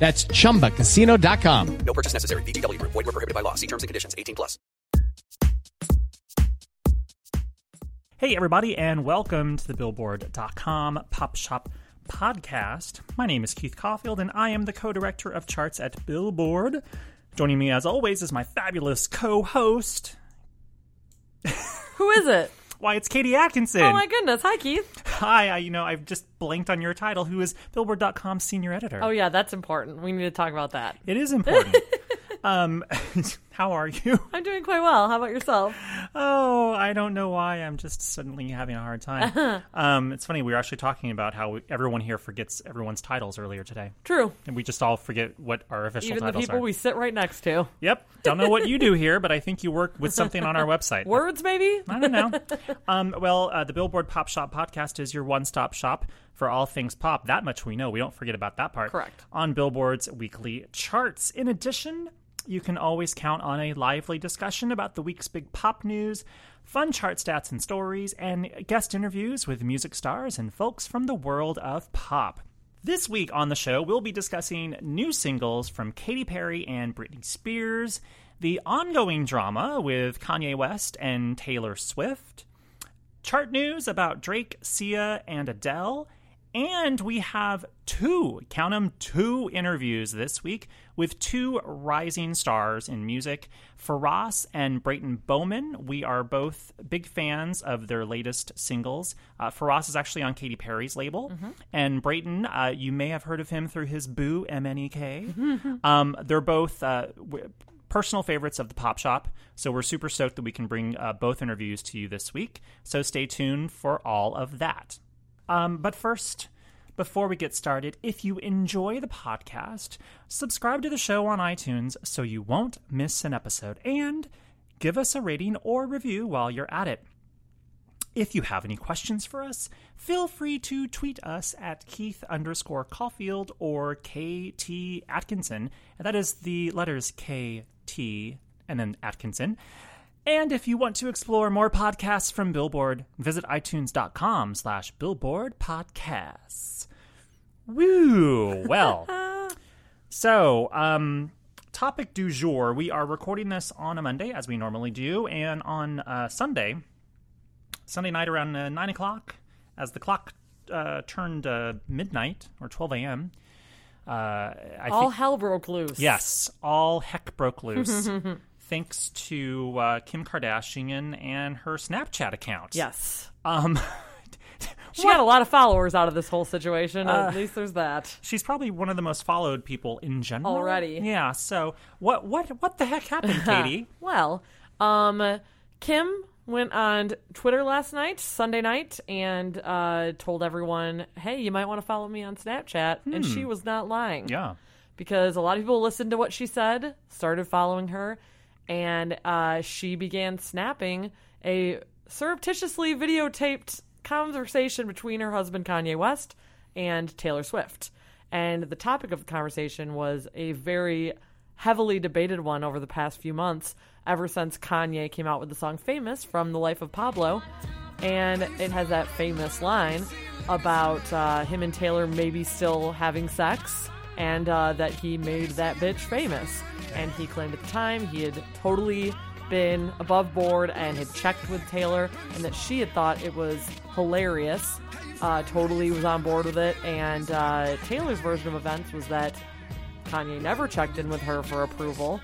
That's chumbacasino.com. No purchase necessary. VGW Group. Void were prohibited by law. See terms and conditions. 18 plus. Hey, everybody, and welcome to the Billboard.com Pop Shop podcast. My name is Keith Caulfield, and I am the co director of charts at Billboard. Joining me, as always, is my fabulous co host. Who is it? Why, it's Katie Atkinson. Oh my goodness. Hi, Keith. Hi, I, you know, I've just blanked on your title, who is Billboard.com senior editor. Oh, yeah, that's important. We need to talk about that. It is important. um, how are you? I'm doing quite well. How about yourself? Oh, I don't know why. I'm just suddenly having a hard time. um, it's funny. We were actually talking about how we, everyone here forgets everyone's titles earlier today, True. and we just all forget what our official Even the people are. we sit right next to. Yep. Don't know what you do here, but I think you work with something on our website. Words, maybe? I don't know. um, well, uh, the Billboard Pop Shop podcast is your one-stop shop for all things pop. That much we know. We don't forget about that part. Correct. On Billboard's weekly charts. In addition, you can always count on a lively discussion about the week's big pop news, fun chart stats and stories, and guest interviews with music stars and folks from the world of pop. This week on the show, we'll be discussing new singles from Katy Perry and Britney Spears, the ongoing drama with Kanye West and Taylor Swift, chart news about Drake, Sia, and Adele. And we have two, count them, two interviews this week with two rising stars in music, Ferras and Brayton Bowman. We are both big fans of their latest singles. Uh, Ferras is actually on Katy Perry's label, and Brayton, uh, you may have heard of him through his Boo M N E K. Um, they're both uh, w- personal favorites of the Pop Shop, so we're super stoked that we can bring uh, both interviews to you this week. So stay tuned for all of that. Um, but first, before we get started, if you enjoy the podcast, subscribe to the show on iTunes so you won't miss an episode and give us a rating or review while you're at it. If you have any questions for us, feel free to tweet us at Keith underscore Caulfield or KT Atkinson. And that is the letters KT and then Atkinson. And if you want to explore more podcasts from Billboard, visit itunes.com slash billboard podcasts. Woo! Well, so, um, topic du jour. We are recording this on a Monday, as we normally do, and on uh, Sunday, Sunday night around uh, 9 o'clock, as the clock uh, turned uh, midnight or 12 a.m., uh, I All think. hell broke loose. Yes, all heck broke loose. thanks to uh, Kim Kardashian and her Snapchat account. Yes. Um, She got a lot of followers out of this whole situation. Uh, At least there's that. she's probably one of the most followed people in general Already. Yeah. So what what what the heck happened, Katie? Well, um, Kim went on Twitter last night, Sunday night, and uh, told everyone, hey, you might want to follow me on Snapchat. And she was not lying. Hmm. yeah. because a lot of people listened to what she said, started following her, and uh, she began snapping a surreptitiously videotaped conversation between her husband Kanye West and Taylor Swift. And the topic of the conversation was a very heavily debated one over the past few months, ever since Kanye came out with the song Famous from The Life of Pablo. And it has that famous line about uh, him and Taylor maybe still having sex and uh, that he made that bitch famous. And he claimed at the time he had totally been above board and had checked with Taylor, and that she had thought it was hilarious. Uh, totally was on board with it. And uh, Taylor's version of events was that Kanye never checked in with her for approval.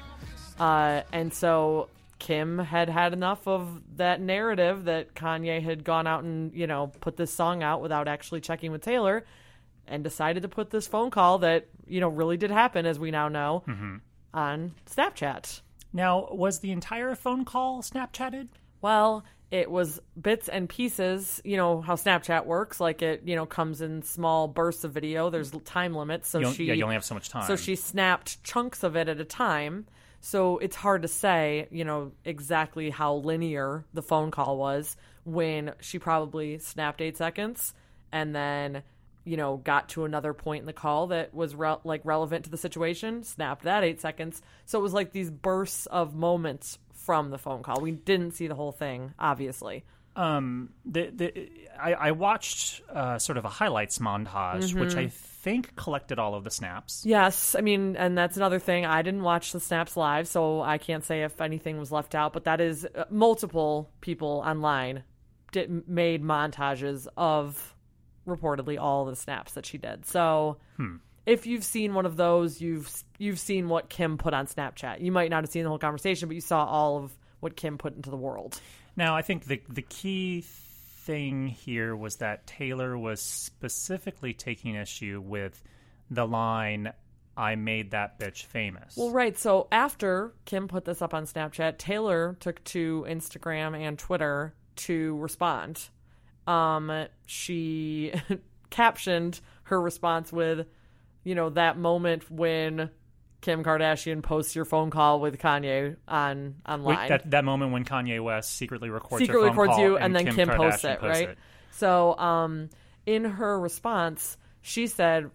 Uh, and so Kim had had enough of that narrative that Kanye had gone out and, you know, put this song out without actually checking with Taylor and decided to put this phone call that, you know, really did happen, as we now know, mm-hmm. on Snapchat. Now, was the entire phone call Snapchatted? Well, it was bits and pieces. You know how Snapchat works. Like it, you know, comes in small bursts of video. There's time limits, so You she yeah, you only have so much time. So she snapped chunks of it at a time. So it's hard to say, you know, exactly how linear the phone call was when she probably snapped eight seconds and then, you know, got to another point in the call that was re- like relevant to the situation, snapped that eight seconds. So it was like these bursts of moments from the phone call. We didn't see the whole thing, obviously. Um, the, the, I, I watched uh, sort of a highlights montage, which I think collected all of the snaps. Yes, I mean, and that's another thing. I didn't watch the snaps live, so I can't say if anything was left out. But that is uh, multiple people online did, made montages of reportedly all the snaps that she did. So hmm. if you've seen one of those, you've you've seen what Kim put on Snapchat. You might not have seen the whole conversation, but you saw all of what Kim put into the world. Now, I think the the key thing here was that Taylor was specifically taking issue with the line "I made that bitch famous." Well, right. So after Kim put this up on Snapchat, Taylor took to Instagram and Twitter to respond. Um, she captioned her response with, you know, that moment when Kim Kardashian posts your phone call with Kanye on online. Wait, that that moment when Kanye West secretly records your secretly phone records call you, and, then Kim, posts Kardashian it, right? So, um, in her response, she said,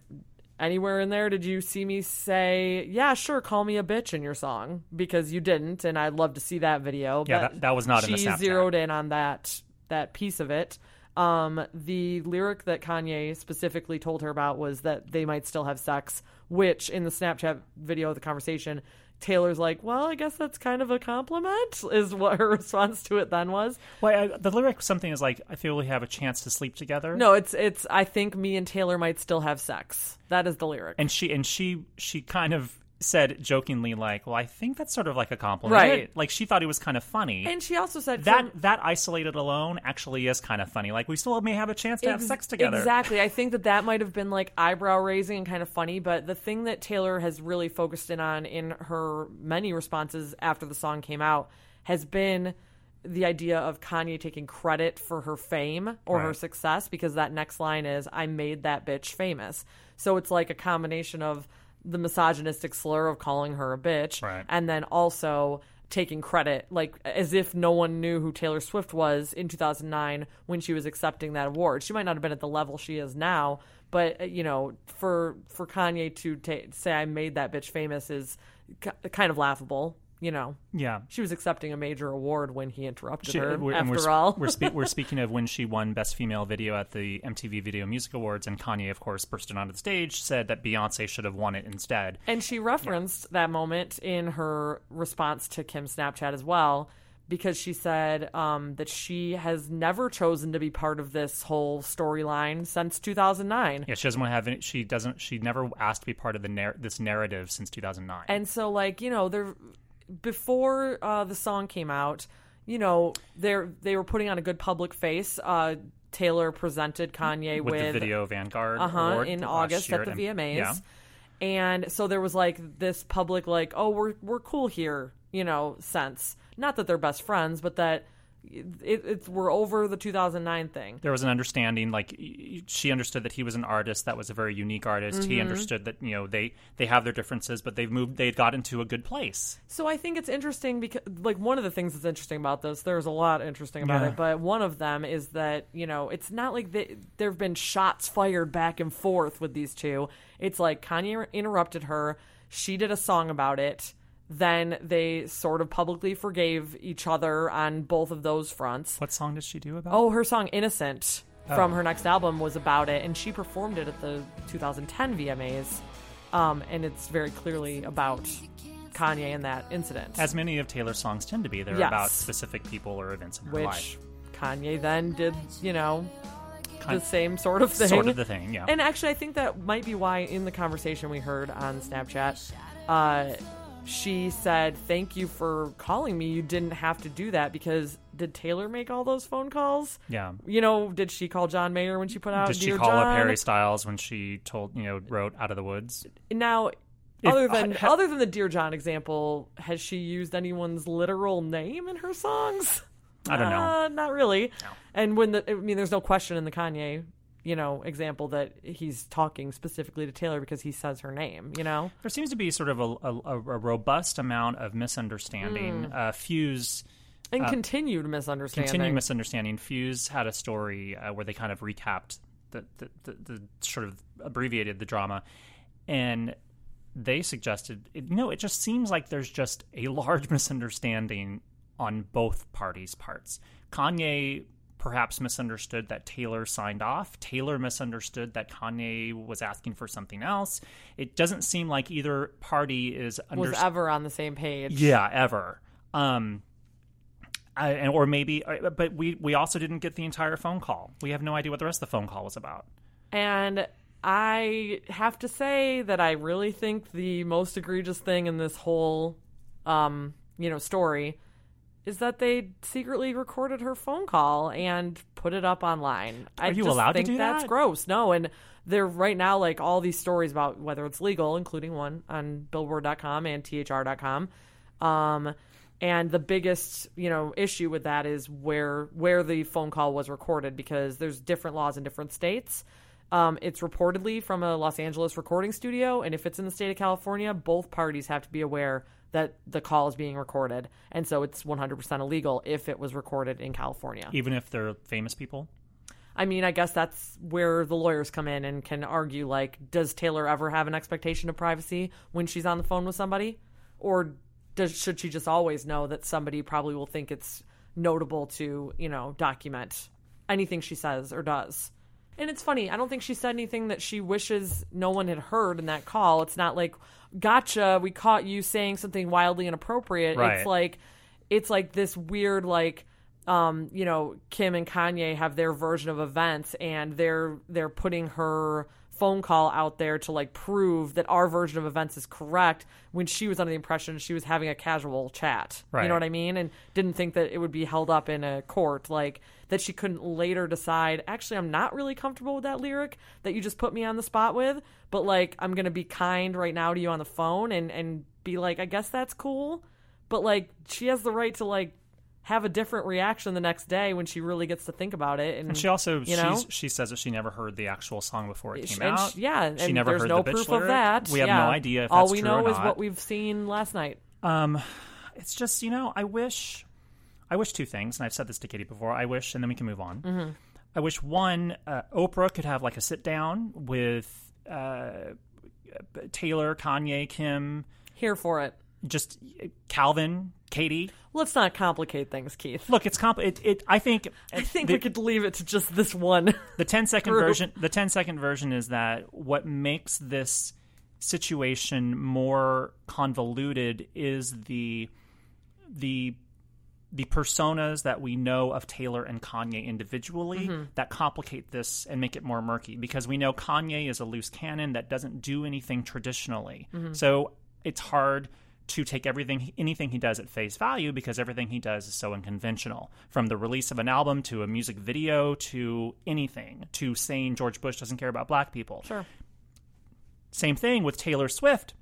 "Anywhere in there did you see me say, yeah, sure, call me a bitch in your song because you didn't, and I'd love to see that video." Yeah, But that- that was not in the She zeroed in on that that piece of it. Um, the lyric that Kanye specifically told her about was that they might still have sex, which in the Snapchat video of the conversation, Taylor's like, "Well, I guess that's kind of a compliment," is what her response to it then was. Well, I, the lyric something is like, "I feel we have a chance to sleep together." No, it's it's. I think me and Taylor might still have sex. That is the lyric. and she and she she kind of said jokingly like, "Well, I think that's sort of like a compliment." Right. Like she thought it was kind of funny. And she also said that from- that isolated alone actually is kind of funny. Like we still may have a chance to have sex together. Exactly. I think that that might have been like eyebrow raising and kind of funny, but the thing that Taylor has really focused in on in her many responses after the song came out has been the idea of Kanye taking credit for her fame or her success because that next line is I made that bitch famous. So it's like a combination of the misogynistic slur of calling her a bitch Right. and then also taking credit like as if no one knew who Taylor Swift was in 2009 when she was accepting that award. She might not have been at the level she is now, but uh, you know, for for Kanye to ta- say I made that bitch famous is k- kind of laughable, you know. Yeah. She was accepting a major award when he interrupted She- her we're, after we're, all. we're, spe- we're speaking of when she won Best Female Video at the MTV Video Music Awards, and Kanye, of course, bursted onto the stage, said that Beyonce should have won it instead. And she referenced that moment in her response to Kim's Snapchat as well, because she said um, that she has never chosen to be part of this whole storyline since 2009. Yeah, she doesn't want to have any. She doesn't. She never asked to be part of the nar- this narrative since 2009. And so, like, you know, there before uh, the song came out, you know, they they were putting on a good public face. Uh, Taylor presented Kanye with, with, the Video Vanguard uh-huh, Award in August at the VMAs. Yeah. And so there was like this public like, oh, we're we're cool here, you know, sense. Not that they're best friends, but that it, it's we're over the 2009 thing. there was an understanding like she understood that he was an artist that was a very unique artist he Mm-hmm. understood that you know they they have their differences but they've moved they got into a good place So I think it's interesting because, like, one of the things that's interesting about this, there's a lot interesting about Yeah. it, but one of them is that, you know, it's not like they, there have been shots fired back and forth with these two. It's like Kanye interrupted her, she did a song about it, then they sort of publicly forgave each other on both of those fronts. what song did she do about Oh, her song Innocent Oh. from her next album was about it, and she performed it at the 2010 VMAs. Um, and it's very clearly about Kanye and that incident. as many of taylor's songs tend to be they're Yes. about specific people or events in her which life Kanye then did, you know, the same sort of thing. sort of the thing yeah And actually, I think that might be why in the conversation we heard on Snapchat, uh, she said, "Thank you for calling me. You didn't have to do that because did Taylor make all those phone calls? yeah You know, did she call John Mayer when she put out? did she Dear call up harry styles when she told you know wrote out of the woods Now, If- other than ha- other than the Dear John example, has she used anyone's literal name in her songs? i don't know Uh, not really. And when the, I mean, there's no question in the Kanye you know, example that he's talking specifically to Taylor because he says her name, you know? There seems to be sort of a, a, a robust amount of misunderstanding. Hmm. Uh, Fuse And continued misunderstanding. continued misunderstanding. Fuse had a story uh, where they kind of recapped the the, the the sort of abbreviated the drama, and they suggested, you know, it just seems like there's just a large misunderstanding on both parties' parts. Kanye perhaps misunderstood that Taylor signed off. Taylor misunderstood that Kanye was asking for something else. It doesn't seem like either party is was ever on the same page. yeah, ever. Um, I, and or maybe, uh, but we we also didn't get the entire phone call. We have no idea what the rest of the phone call was about. And I have to say that I really think the most egregious thing in this whole, um, you know, story is that they secretly recorded her phone call and put it up online. I Are you just allowed to think do that's that? gross. No, and there right now like all these stories about whether it's legal, including one on Billboard.com and THR.com. Um, and the biggest, you know, issue with that is where where the phone call was recorded because there's different laws in different states. Um, it's reportedly from a Los Angeles recording studio, and if it's in the state of California, both parties have to be aware that the call is being recorded, and so it's 100% illegal if it was recorded in California. Even if they're famous people. I mean, I guess that's where the lawyers come in and can argue like, does Taylor ever have an expectation of privacy when she's on the phone with somebody, or does should she just always know that somebody probably will think it's notable to you know document anything she says or does? And it's funny, I don't think she said anything that she wishes no one had heard in that call. It's not like, gotcha, we caught you saying something wildly inappropriate. Right. It's like, it's like this weird, like, um, you know, Kim and Kanye have their version of events, and they're they're putting her phone call out there to like prove that our version of events is correct when she was under the impression she was having a casual chat. You know what I mean? And didn't think that it would be held up in a court, like that she couldn't later decide, actually I'm not really comfortable with that lyric that you just put me on the spot with, but like I'm gonna be kind right now to you on the phone and, and be like, I guess that's cool. But like she has the right to like have a different reaction the next day when she really gets to think about it. And, And she also you know, she's, she says that she never heard the actual song before it came out. sh- yeah, she and never there's heard no the proof lyric. of that. We have yeah. no idea if All we know is what we've seen last night. Um, it's just you know, I wish, I wish two things, and I've said this to Katie before. I wish, and then we can move on. Mm-hmm. I wish one, uh, Oprah could have like a sit down with uh, Taylor, Kanye, Kim, Here for it. just Calvin, Katie. Let's not complicate things, Keith. Look, it's comp. It, it I think. I think the, we could leave it to just this one. the 10 second group. version. The 10 second version is that what makes this situation more convoluted is the the the personas that we know of Taylor and Kanye individually mm-hmm. that complicate this and make it more murky because we know Kanye is a loose cannon that doesn't do anything traditionally. Mm-hmm. So it's hard to take everything anything he does at face value because everything he does is so unconventional from the release of an album to a music video to anything to saying George Bush doesn't care about black people. Sure. Same thing with Taylor Swift.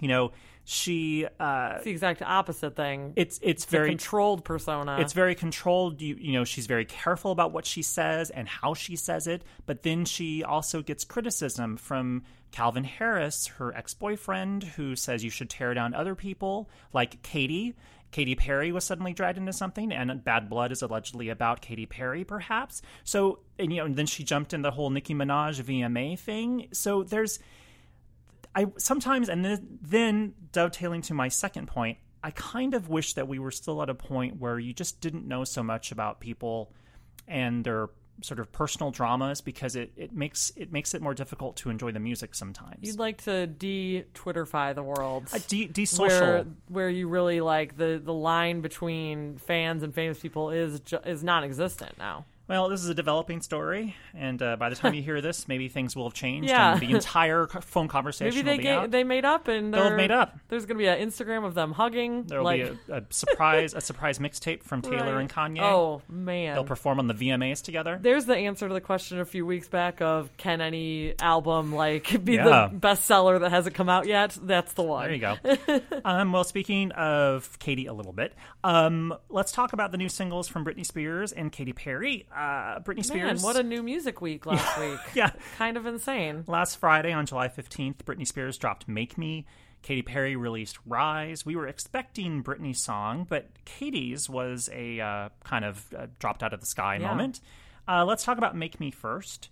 You know, she uh It's the exact opposite thing. it's it's very controlled persona. it's very controlled you you know she's very careful about what she says and how she says it but then she also gets criticism from Calvin Harris her ex-boyfriend who says you should tear down other people like Katy. Katy Perry was suddenly dragged into something and Bad Blood is allegedly about Katy Perry perhaps. So and you know and then she jumped in the whole Nicki Minaj VMA thing. So there's I sometimes, and then, then dovetailing to my second point, I kind of wish that we were still at a point where you just didn't know so much about people and their sort of personal dramas because it, it makes it makes it more difficult to enjoy the music sometimes. You'd like to de-Twitterfy the world. Uh, de- where de-social. where you really like the the line between fans and famous people is ju- is non-existent now. Well, this is a developing story, and uh, by the time you hear this, maybe things will have changed, Yeah. and the entire phone conversation Maybe they will be ga- out. they made up and They'll have made up. There's gonna be an Instagram of them hugging. There will like, be a, a surprise a surprise mixtape from Taylor right. and Kanye. Oh man, They'll perform on the VMAs together. There's the answer to the question a few weeks back of can any album like be Yeah. the bestseller that hasn't come out yet? That's the one. There you go. um, well, speaking of Katy a little bit, um, let's talk about the new singles from Britney Spears and Katy Perry. Uh, Britney Man, Spears. what a new music week last week. yeah. Kind of insane. Last Friday on July 15th, Britney Spears dropped Make Me. Katy Perry released Rise. We were expecting Britney's song, but Katy's was a uh, kind of uh, dropped out of the sky Yeah. moment. Uh, let's talk about Make Me first.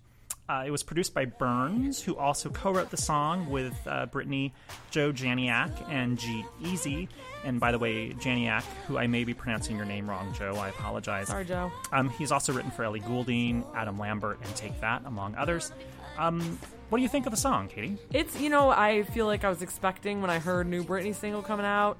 Uh, it was produced by Burns, who also co-wrote the song with uh, Britney, Joe Janiak, and G Eazy. And by the way, Janiak, who I may be pronouncing your name wrong, Joe, I apologize. Sorry, Joe. Um, he's also written for Ellie Goulding, Adam Lambert, and Take That, among others. Um, what do you think of the song, Katie? It's you know I feel like I was expecting when I heard new Britney single coming out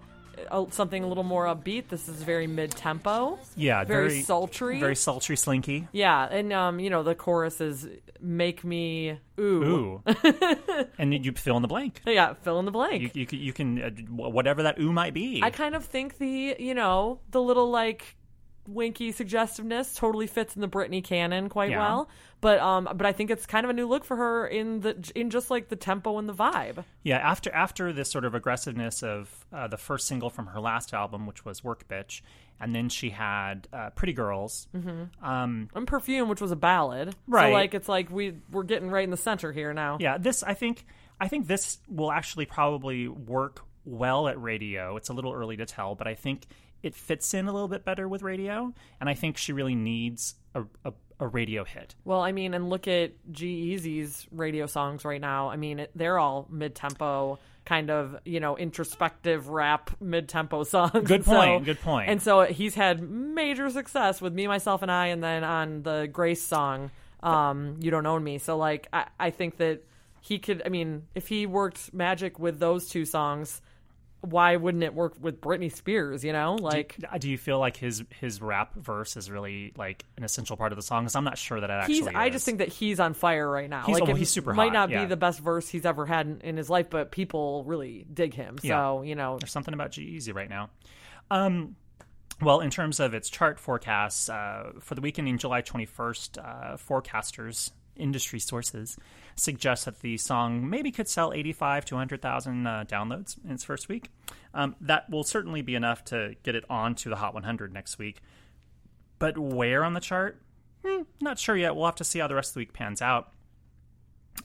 something a little more upbeat. This is very mid tempo. Yeah, Very sultry. very sultry, slinky. Yeah, and um, you know the chorus is "Make me ooh." Ooh, and you fill in the blank. Yeah, fill in the blank. You, you, can- you can uh, whatever that ooh might be. I kind of think the you know the little like winky suggestiveness totally fits in the Britney canon quite Yeah. well. But um, but I think it's kind of a new look for her in the in just like the tempo and the vibe. Yeah, after after this sort of aggressiveness of uh, the first single from her last album, which was "Work Bitch," and then she had uh, "Pretty Girls." Mm-hmm. Um, And Perfume, which was a ballad, Right. So like it's like we we're getting right in the center here now. yeah, this I think I think this will actually probably work well at radio. It's a little early to tell, but I think it fits in a little bit better with radio, and I think she really needs a a, a radio hit. Well, I mean, and look at G Eazy's radio songs right now. I mean, it, they're all mid tempo, kind of you know introspective rap mid tempo songs. Good And so- point, good point. And so he's had major success with me, myself, and I, and then on the Grace song, um, "You Don't Own Me." So like, I, I think that he could. I mean, if he worked magic with those two songs. Why wouldn't it work with Britney Spears? You know, like Uh, Do you feel like his his rap verse is really like an essential part of the song? Because I'm not sure that it actually. he's. I just think that he's on fire right now. He's- like oh, he's super Might hot, not yeah. be the best verse he's ever had in, in his life, but people really dig him. So Yeah. you know, there's something about G Eazy right now. Um, well, in terms of its chart forecasts uh, for the weekend in July 21st, uh, forecasters, industry sources suggest that the song maybe could sell 85 to 100,000 uh, downloads in its first week. Um, that will certainly be enough to get it onto the Hot 100 next week. But where on the chart? Hmm, not sure yet. We'll have to see how the rest of the week pans out.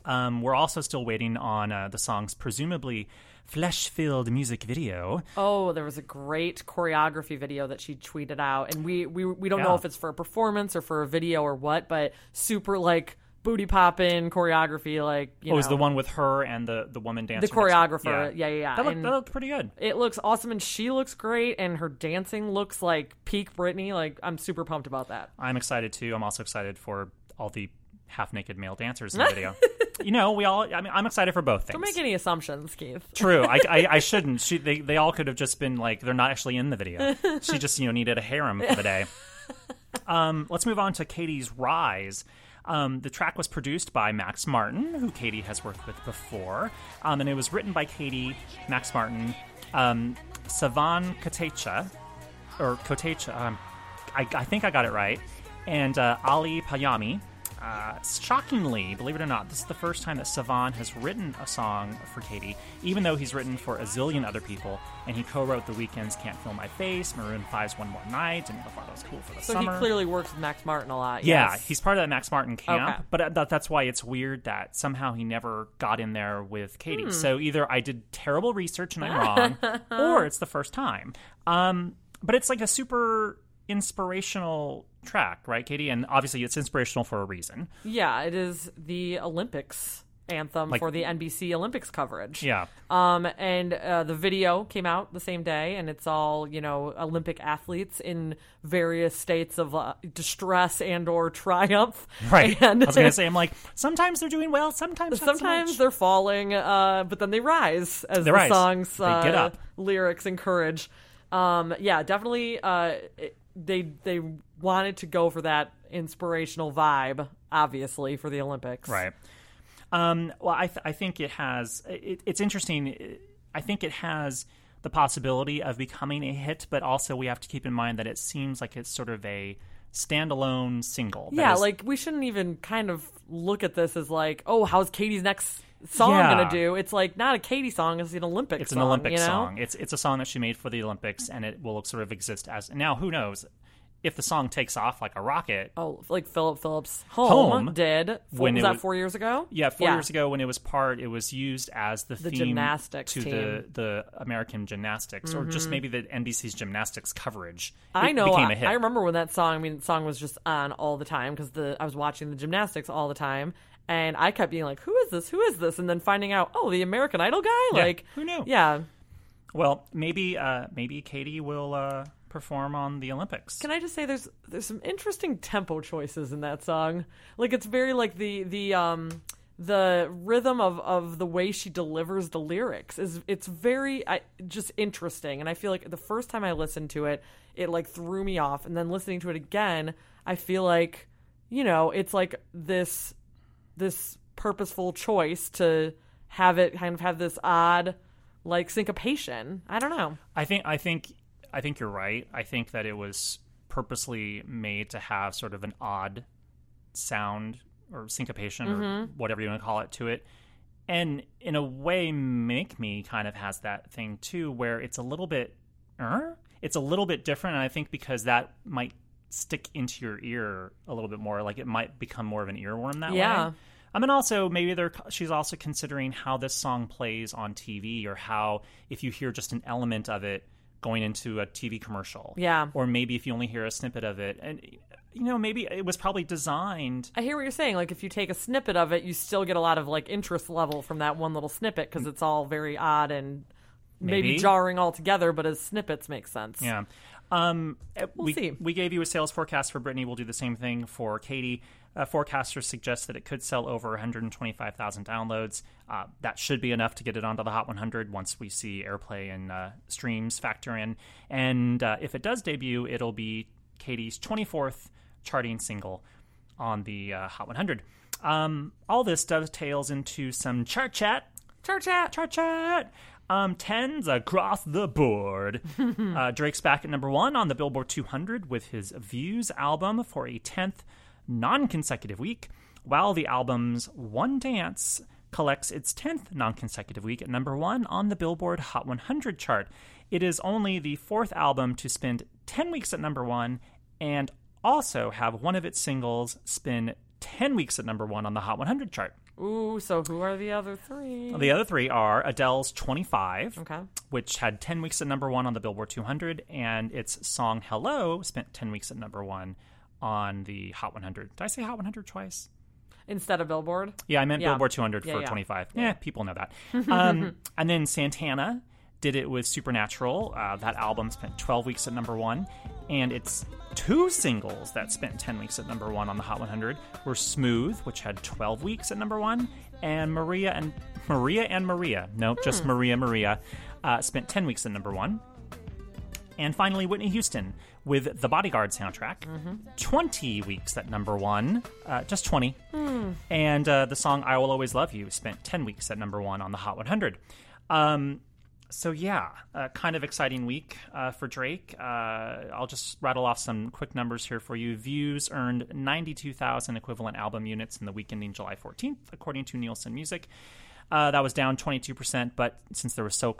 Um, we're also still waiting on uh, the song's presumably flesh-filled music video. oh, there was a great choreography video that she tweeted out, and we we we don't know if it's for a performance or for a video or what, but super like booty popping choreography, like you Oh, it was the one with her and the the woman dancing. the choreographer. Yeah, yeah, yeah. That looked, that looked pretty good. It looks awesome, and she looks great, and her dancing looks like peak Britney. Like I'm super pumped about that. I'm excited too. I'm also excited for all the half-naked male dancers in the video. you know, we all. I mean, I'm excited for both things. Don't make any assumptions, Keith. True. I, I, I shouldn't. She, they, they all could have just been like, they're not actually in the video. She just, you know, needed a harem for the day. Um, let's move on to Katy's Rise. Um, the track was produced by Max Martin, who Katy has worked with before, um, and it was written by Katy, Max Martin, um, Savan Kotecha, or Kotecha. Um, I, I think I got it right, and uh, Ali Payami. Uh, shockingly, believe it or not, this is the first time that Savan has written a song for Katy, even though he's written for a zillion other people, and he co-wrote The Weeknd's "Can't Feel My Face," Maroon 5's "One More Night," and I thought that was cool for the So summer. he clearly works with Max Martin a lot. Yeah, yes. he's part of that Max Martin camp, Okay. but that, that's why it's weird that somehow he never got in there with Katy. So either I did terrible research and I'm wrong, or it's the first time. Um, but it's like a super inspirational track, right, Katie? And obviously, it's inspirational for a reason. yeah. It is the Olympics anthem Like- for the NBC Olympics coverage. Yeah, Um, and uh, the video came out the same day, and it's all you know Olympic athletes in various states of uh, distress and or triumph. right. And I was gonna say, I'm like, sometimes they're doing well, sometimes not so sometimes they're falling, uh, but then they rise as They the rise. song's uh, get up. lyrics encourage. Um, yeah, definitely. Uh, it- they they wanted to go for that inspirational vibe, obviously for the Olympics. Right. Um, well, I, th- I think it has. It, it's interesting. I think it has the possibility of becoming a hit, but also we have to keep in mind that it seems like it's sort of a standalone single. Yeah, is- like we shouldn't even kind of look at this as like, oh, how's Katy's next song Yeah. gonna do? It's like not a Katy song; it's an Olympic. it's song, an Olympic you know? song. It's it's a song that she made for the Olympics, and it will sort of exist as now. Who knows? If the song takes off like a rocket, Oh, like Phillip Phillips home, Home, did. Four, when was it that was- four years ago? Yeah, four years ago when it was part, it was used as the, The theme gymnastics to team. Mm-hmm. the the American gymnastics, or just maybe the NBC's gymnastics coverage. I know. became I, a hit. I remember when that song. I mean, the song was just on all the time because the I was watching the gymnastics all the time, and I kept being like, "Who is this? Who is this?" And then finding out, oh, the American Idol guy. Yeah, Like, who knew? Yeah. Well, maybe uh, maybe Katie will uh, perform on the Olympics. Can I just say there's there's some interesting tempo choices in that song. Like it's very like the the um the rhythm of of the way she delivers the lyrics is it's very I, just interesting and I feel like the first time I listened to it it like threw me off and then listening to it again I feel like you know it's like this this purposeful choice to have it kind of have this odd like syncopation. I don't know. I think I think I think you're right. I think that it was purposely made to have sort of an odd sound or syncopation or Mm-hmm. whatever you want to call it to it. And in a way Make Me kind of has that thing too where it's a little bit er? it's a little bit different and I think because that might stick into your ear a little bit more like it might become more of an earworm that Yeah. way. I mean, also maybe they're she's also considering how this song plays on TV, or how if you hear just an element of it going into a TV commercial, Yeah. or maybe if you only hear a snippet of it, and you know maybe it was probably designed. I hear what you're saying. Like, if you take a snippet of it, you still get a lot of like interest level from that one little snippet because it's all very odd and maybe, Maybe. jarring altogether. But as snippets make sense. Yeah. Um, uh, we, see. we gave you a sales forecast for Britney. We'll do the same thing for Katy. Uh, forecasters suggest that it could sell over 125,000 downloads. Uh, that should be enough to get it onto the Hot 100 once we see airplay and uh, streams factor in. And uh, if it does debut, it'll be Katy's 24th charting single on the uh, Hot 100. Um, all this dovetails into some chart chat Chart chat. chart chat. Um, tens across the board. uh, Drake's back at number one on the Billboard 200 with his Views album for a 10th non consecutive week, while the album's One Dance collects its 10th non consecutive week at number one on the Billboard Hot 100 chart. It is only the fourth album to spend 10 weeks at number one and also have one of its singles spin 10 weeks at number one on the Hot 100 chart. Ooh, so who are the other three? The other three are Adele's 25, Okay. which had 10 weeks at number one on the Billboard 200, and its song Hello spent 10 weeks at number one on the Hot 100. Did I say Hot 100 twice? Instead of Billboard. Yeah, I meant Yeah. Billboard 200 Yeah, for yeah. 25. Yeah, people know that. um, and then Santana did it with Supernatural. Uh, that album spent 12 weeks at number one, and its two singles that spent 10 weeks at number one on the Hot 100 were Smooth, which had 12 weeks at number one, and Maria and Maria and Maria. No, just Maria Maria uh, spent 10 weeks at number one. And finally, Whitney Houston with the Bodyguard soundtrack. 20 weeks at number one, uh, just 20. And uh, the song I Will Always Love You spent 10 weeks at number one on the Hot 100. Um, so, yeah, uh, kind of exciting week uh, for Drake. Uh, I'll just rattle off some quick numbers here for you. Views earned 92,000 equivalent album units in the week ending July 14th, according to Nielsen Music. Uh, that was down 22%, but since there was so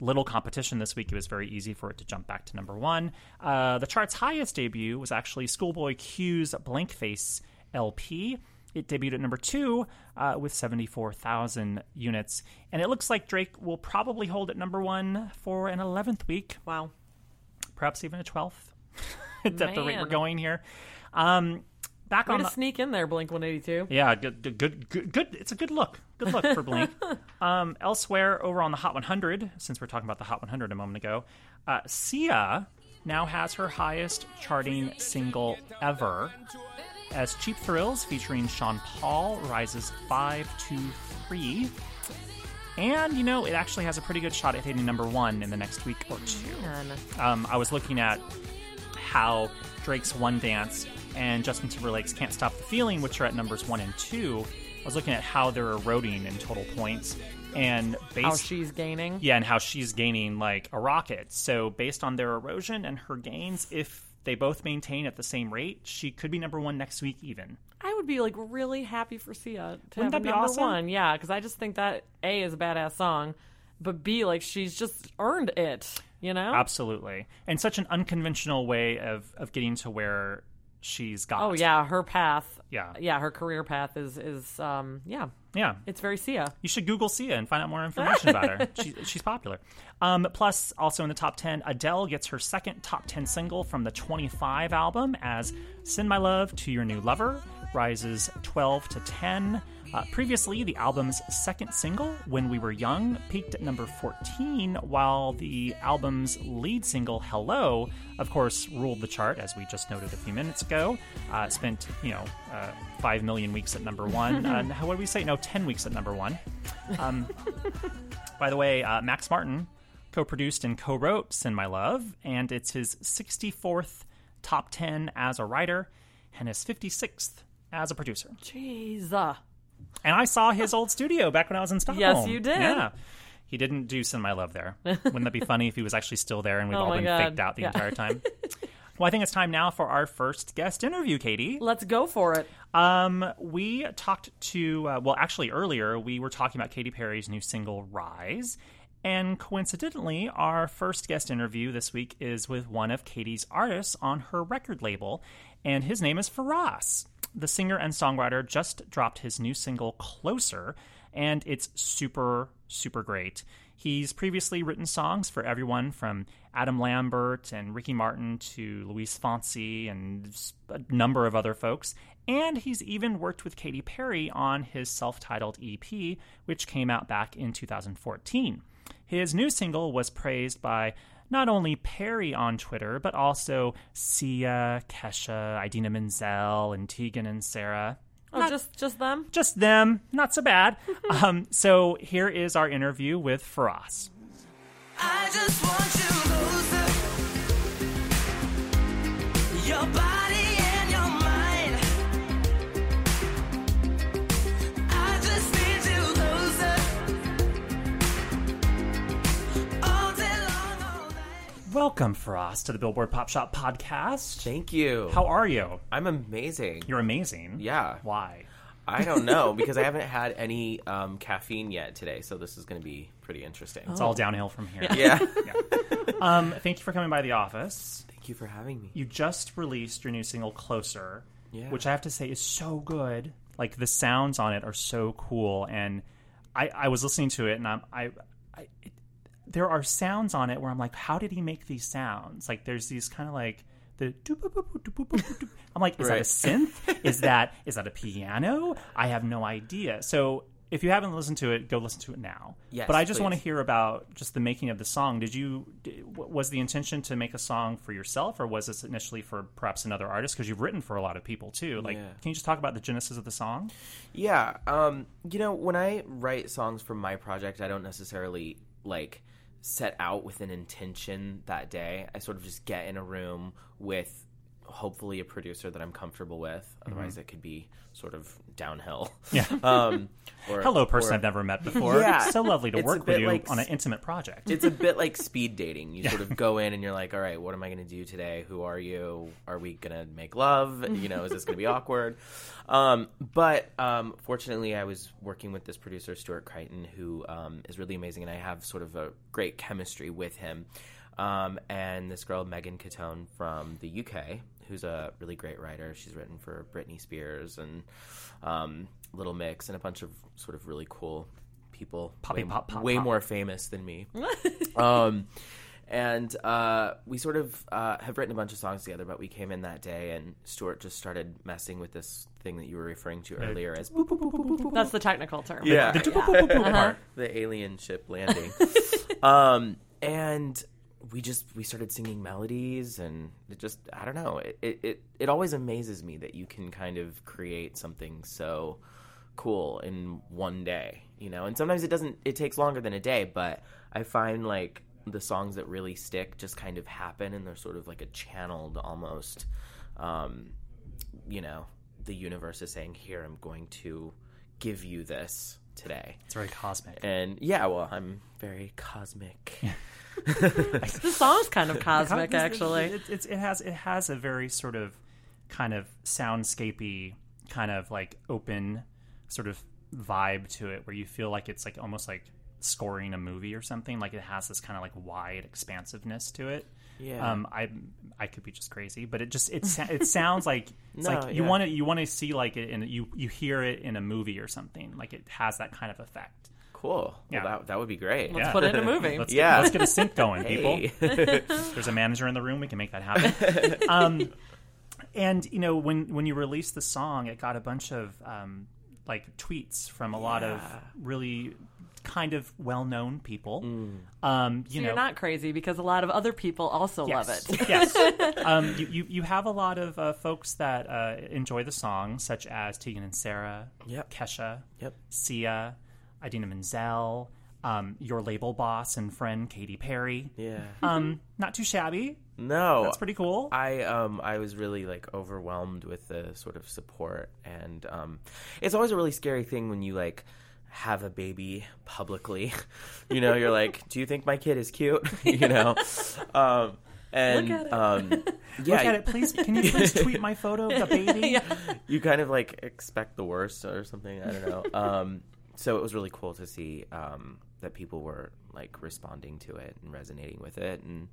little competition this week, it was very easy for it to jump back to number one. Uh, the chart's highest debut was actually Schoolboy Q's Blank Face LP. It debuted at number two uh, with 74,000 units. And it looks like Drake will probably hold at number one for an 11th week, Wow. perhaps even a 12th at the rate we're going here. Um, back Way on to the, sneak in there, Blink 182. yeah, good, good, good, good. It's a good look. Good look for Blink. um, elsewhere, over on the Hot 100, since we're talking about the Hot 100 a moment ago, uh, Sia now has her highest charting single ever, as "Cheap Thrills" featuring Sean Paul rises five to three. And you know, it actually has a pretty good shot at hitting number one in the next week or two um, I was looking at how Drake's One Dance and Justin Timberlake's Can't Stop the Feeling, which are at numbers one and two. I was looking at how they're eroding in total points and based How she's gaining. yeah, and how she's gaining like a rocket. So based on their erosion and her gains, if they both maintain at the same rate, she could be number one next week even. I would be like really happy for Sia to Wouldn't have that be number awesome? one. Yeah, because I just think that A is a badass song, but B like she's just earned it. you know? Absolutely. And such an unconventional way of, of getting to where she's got. Oh yeah, her path. Yeah. Yeah, her career path is is um yeah, Yeah. it's very Sia. You should Google Sia and find out more information about her. She, she's popular. Um, plus, also in the top 10, Adele gets her second top 10 single from the 25 album as Send My Love to Your New Lover rises 12 to 10. Uh, previously, the album's second single, When We Were Young, peaked at number 14, while the album's lead single, Hello, of course, ruled the chart, as we just noted a few minutes ago. Uh, spent, you know, uh, 5 million weeks at number one. uh, what did we say? No, 10 weeks at number one. Um, by the way, uh, Max Martin co produced and co wrote Send My Love, and it's his 64th top 10 as a writer and his 56th as a producer. Jeez. And I saw his old studio back when I was in Stockholm. Yes, you did. Yeah. He didn't do Send My Love there. Wouldn't that be funny if he was actually still there and we've Oh all been God. faked out the Yeah. entire time? well, I think it's time now for our first guest interview, Katie. Let's go for it. Um, we talked to uh, well, actually earlier we were talking about Katy Perry's new single "Rise," and coincidentally, our first guest interview this week is with one of Katy's artists on her record label, and his name is Ferras. The singer and songwriter just dropped his new single "Closer," and it's super super great. He's previously written songs for everyone from Adam Lambert and Ricky Martin to Luis Fonsi and a number of other folks. And he's even worked with Katy Perry on his self titled EP, which came out back in 2014. His new single was praised by not only Perry on Twitter, but also Sia, Kesha, Idina Menzel, and Tegan and Sara Oh, just just them. just them, not so bad. um, so here is our interview with Ferras. I just want you closer. Your body Welcome, Ferras, to the Billboard Pop Shop podcast. Thank you. How are you? I'm amazing. You're amazing. Yeah. Why? I don't know because I haven't had any um, caffeine yet today, so this is going to be pretty interesting. It's all downhill from here. Yeah. Um, thank you for coming by the office. Thank you for having me. You just released your new single, Closer, Yeah. which I have to say is so good. Like the sounds on it are so cool, and I, I was listening to it, and I'm, I, I it, there are sounds on it where I'm like, how did he make these sounds? Like there's these kind of like the. I'm like, is that a Right. synth? is that is that a piano? I have no idea. So. If you haven't listened to it, go listen to it now. Yes, but I just want to please. hear about just the making of the song. Did you was the intention to make a song for yourself, or was this initially for perhaps another artist? Because you've written for a lot of people too. Like, Yeah. can you just talk about the genesis of the song? Yeah. Um, you know, when I write songs for my project, I don't necessarily like set out with an intention that day. I sort of just get in a room with hopefully a producer that I'm comfortable with. Otherwise, it could be sort of downhill. Yeah. Um, or, Hello, person or- I've never met before. Yeah. It's so lovely to It's work with you like on an intimate project. it's a bit like speed dating. You sort of go in and you're like, all right, what am I going to do today? Who are you? Are we going to make love? You know, is this going to be awkward? Um, but um, fortunately, I was working with this producer, Stuart Crichton, who um, is really amazing, and I have sort of a great chemistry with him. Um, and this girl, Megan Catone from the UK, who's a really great writer. She's written for Britney Spears and um, Little Mix and a bunch of sort of really cool people. Poppy way, pop, pop, way pop. more famous than me. um, and uh, we sort of uh, have written a bunch of songs together, but we came in that day, and Stuart just started messing with this thing that you were referring to earlier as boop, boop, boop, boop, boop, boop. That's the technical term. yeah, The doop-boop-boop-boop part. the alien ship landing. um, and we just we started singing melodies, and it just I don't know. It, it it always amazes me that you can kind of create something so cool in one day, you know. And sometimes it doesn't. It takes longer than a day, but I find like the songs that really stick just kind of happen, and they're sort of like a channeled almost. Um, you know, the universe is saying, "Here, I'm going to give you this today." It's very cosmic. And yeah, well, I'm very cosmic. The song's kind of cosmic, It- it- actually. It, it's it has it has a very sort of kind of soundscapey, kind of like open sort of vibe to it, where you feel like it's like almost like scoring a movie or something. Like it has this kind of like wide expansiveness to it. Yeah. Um, I I could be just crazy, but it just it it sounds like it's No, like you yeah. want to you want to see like it in you you hear it in a movie or something. Like it has that kind of effect. Cool. Yeah. Well, that that would be great. Let's Yeah. put it in a movie. Let's Yeah. get, let's get a sync going, people. There's a manager in the room. We can make that happen. um, and you know, when when you released the song, it got a bunch of um, like tweets from a lot of really kind of well-known people. Mm. Um, you So know, you're not crazy because a lot of other people also love it. yes. Um, you, you you have a lot of uh, folks that uh, enjoy the song, such as Tegan and Sara, Yep. Kesha, Yep. Sia, Idina Menzel, um, your label boss and friend Katy Perry. Yeah. Um, not too shabby. No. That's pretty cool. I um I was really like overwhelmed with the sort of support and um it's always a really scary thing when you like have a baby publicly. you know, you're like, "Do you think my kid is cute?" you know. Um and Look at it. um yeah, Look at it, please. Can you please tweet my photo of the baby? you kind of like expect the worst or something. I don't know. Um, so it was really cool to see um, that people were like responding to it and resonating with it and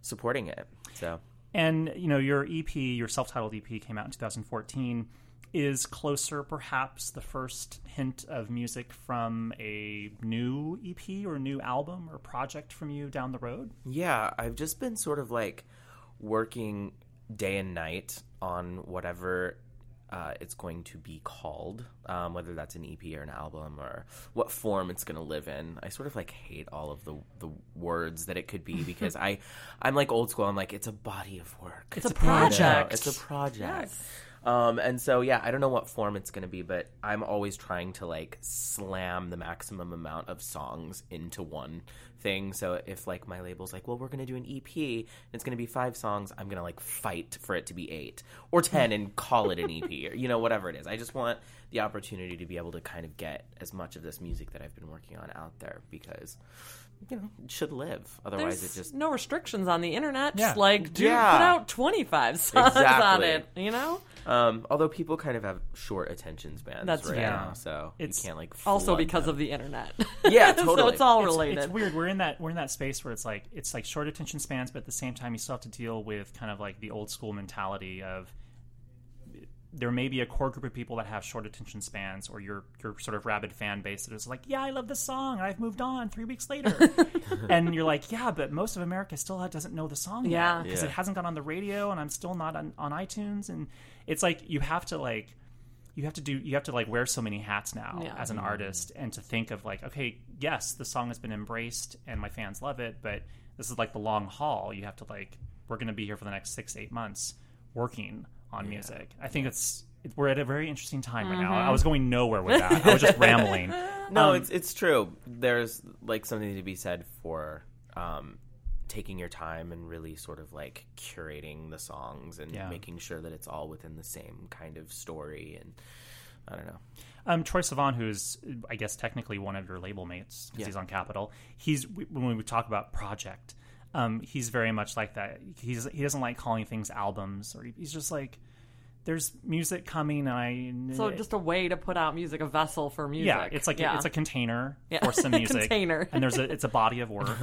supporting it. So And you know, your EP, your self-titled EP, came out in 2014. Is closer, perhaps, the first hint of music from a new EP or new album or project from you down the road? yeah, I've just been sort of like working day and night on whatever. Uh, it's going to be called, um, whether that's an EP or an album or what form it's going to live in. I sort of like hate all of the the words that it could be because I I'm like old school. I'm like it's a body of work. It's a You know, project. It's a project. Yes. Um, and so yeah, I don't know what form it's going to be, but I'm always trying to like slam the maximum amount of songs into one thing. So if like my label's like, well, we're going to do an EP, and it's going to be five songs, I'm going to like fight for it to be eight or ten and call it an EP or you know whatever it is. I just want the opportunity to be able to kind of get as much of this music that I've been working on out there because you know should live. Otherwise, There's it just no restrictions on the internet. Yeah. Just like, dude, Yeah. put out 25 songs on it, you know? Um, although people kind of have short attention spans That's right fair. now, so It's you can't like Also because them. of the internet. Yeah, totally. so it's all It's- related. It's, weird. We're in that we're in that space where it's like it's like short attention spans, but at the same time, you still have to deal with kind of like the old school mentality of there may be a core group of people that have short attention spans, or your your sort of rabid fan base that is like, yeah, I love this song, I've moved on three weeks later, and you're like, yeah, but most of America still doesn't know the song, Yeah. because Yeah. it hasn't gone on the radio, and I'm still not on, on iTunes, and it's like you have to like you have to do you have to like wear so many hats now Yeah. as an mm-hmm. artist and to think of like okay yes the song has been embraced and my fans love it but this is like the long haul you have to like we're going to be here for the next six eight months working on music i think it's it, we're at a very interesting time right now i was going nowhere with that i was just rambling No, Um, it's it's true. There's like something to be said for um, taking your time and really sort of like curating the songs and Yeah. making sure that it's all within the same kind of story. And I don't know. Um, Troye Sivan, who's I guess technically one of your label mates because Yeah. he's on Capitol. He's when we talk about project, um, he's very much like that. He's he doesn't like calling things albums, or he's just like, there's music coming, and I so just a way to put out music, a vessel for music. yeah, it's like Yeah. it's a container Yeah. for some music, Container. and there's a it's a body of work.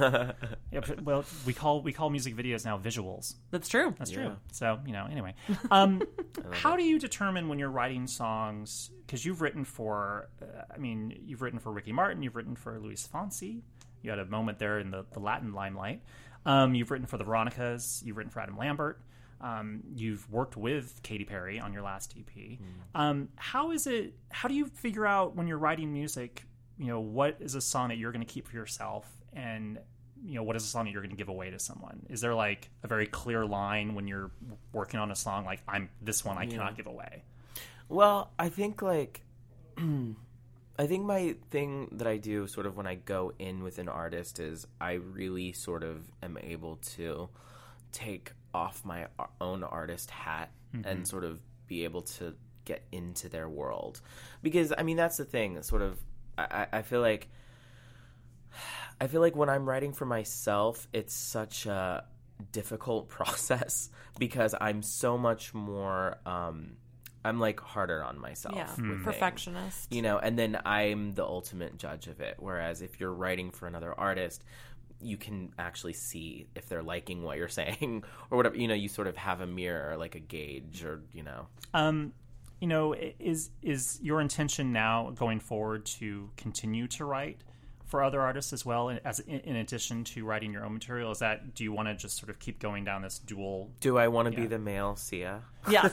yeah, but- well, we call we call music videos now visuals. That's true. That's true. So you know, anyway, um, how do you determine when you're writing songs? Because you've written for, uh, I mean, you've written for Ricky Martin, you've written for Luis Fonsi. You had a moment there in the, the Latin limelight. Um, you've written for the Veronicas. You've written for Adam Lambert. Um, you've worked with Katy Perry on your last EP. Um, how is it? How do you figure out when you're writing music? You know, what is a song that you're going to keep for yourself, and you know, what is a song that you're going to give away to someone? Is there like a very clear line when you're working on a song, like I'm this one I cannot give away? Well, I think like I think my thing that I do sort of when I go in with an artist is I really sort of am able to take off my own artist hat and sort of be able to get into their world. Because I mean that's the thing sort of I, I I feel like I feel like when I'm writing for myself, it's such a difficult process because I'm so much more um, I'm like harder on myself. Yeah, with perfectionist. you know, and then I'm the ultimate judge of it. Whereas if you're writing for another artist, you can actually see if they're liking what you're saying or whatever. You know, you sort of have a mirror, like a gauge, or you know. Um, you know, is is your intention now going forward to continue to write for other artists as well, as in, in addition to writing your own material? Is that do you want to just sort of keep going down this dual? Do I want to be the male Sia? Yes.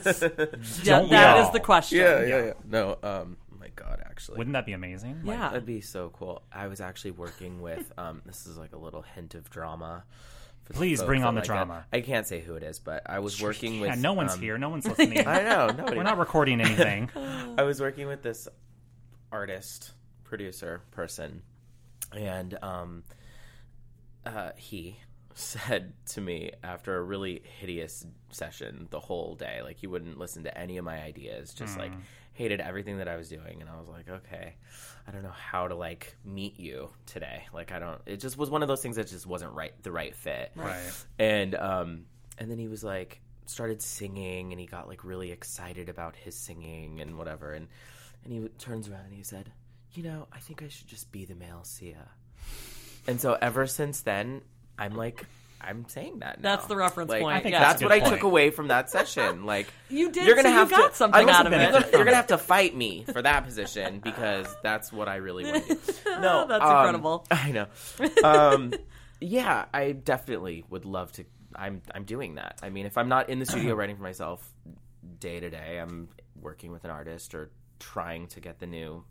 yeah, that is the question. yeah. Yeah yeah, yeah. no, um, my God, actually. Wouldn't that be amazing? Like, Yeah. That'd be so cool. I was actually working with. Um, this is like a little hint of drama. Please bring on the like drama. it. I can't say who it is, but I was working yeah, with. no one's um, here. No one's listening. I know. Nobody. We're not recording anything. I was working with this artist, producer, person, and um, uh, he said to me after a really hideous session the whole day, like he wouldn't listen to any of my ideas, just like hated everything that I was doing, and I was like, okay, I don't know how to like meet you today. Like I don't. It just was one of those things that just wasn't right, the right fit right. and um and then he was like started singing and he got like really excited about his singing and whatever and and he turns around and he said you know i think i should just be the male sia and so ever since then i'm like i'm saying that now. That's the reference Like, point, I think yeah. that's a what i good took point. away from that session like You did, you're gonna so you have got to something out of you're it. gonna, you're gonna have to fight me for that position because that's what i really want to do no That's um, incredible. i know um yeah i definitely would love to i'm i'm doing that i mean if i'm not in the studio writing for myself day to day i'm working with an artist or trying to get the new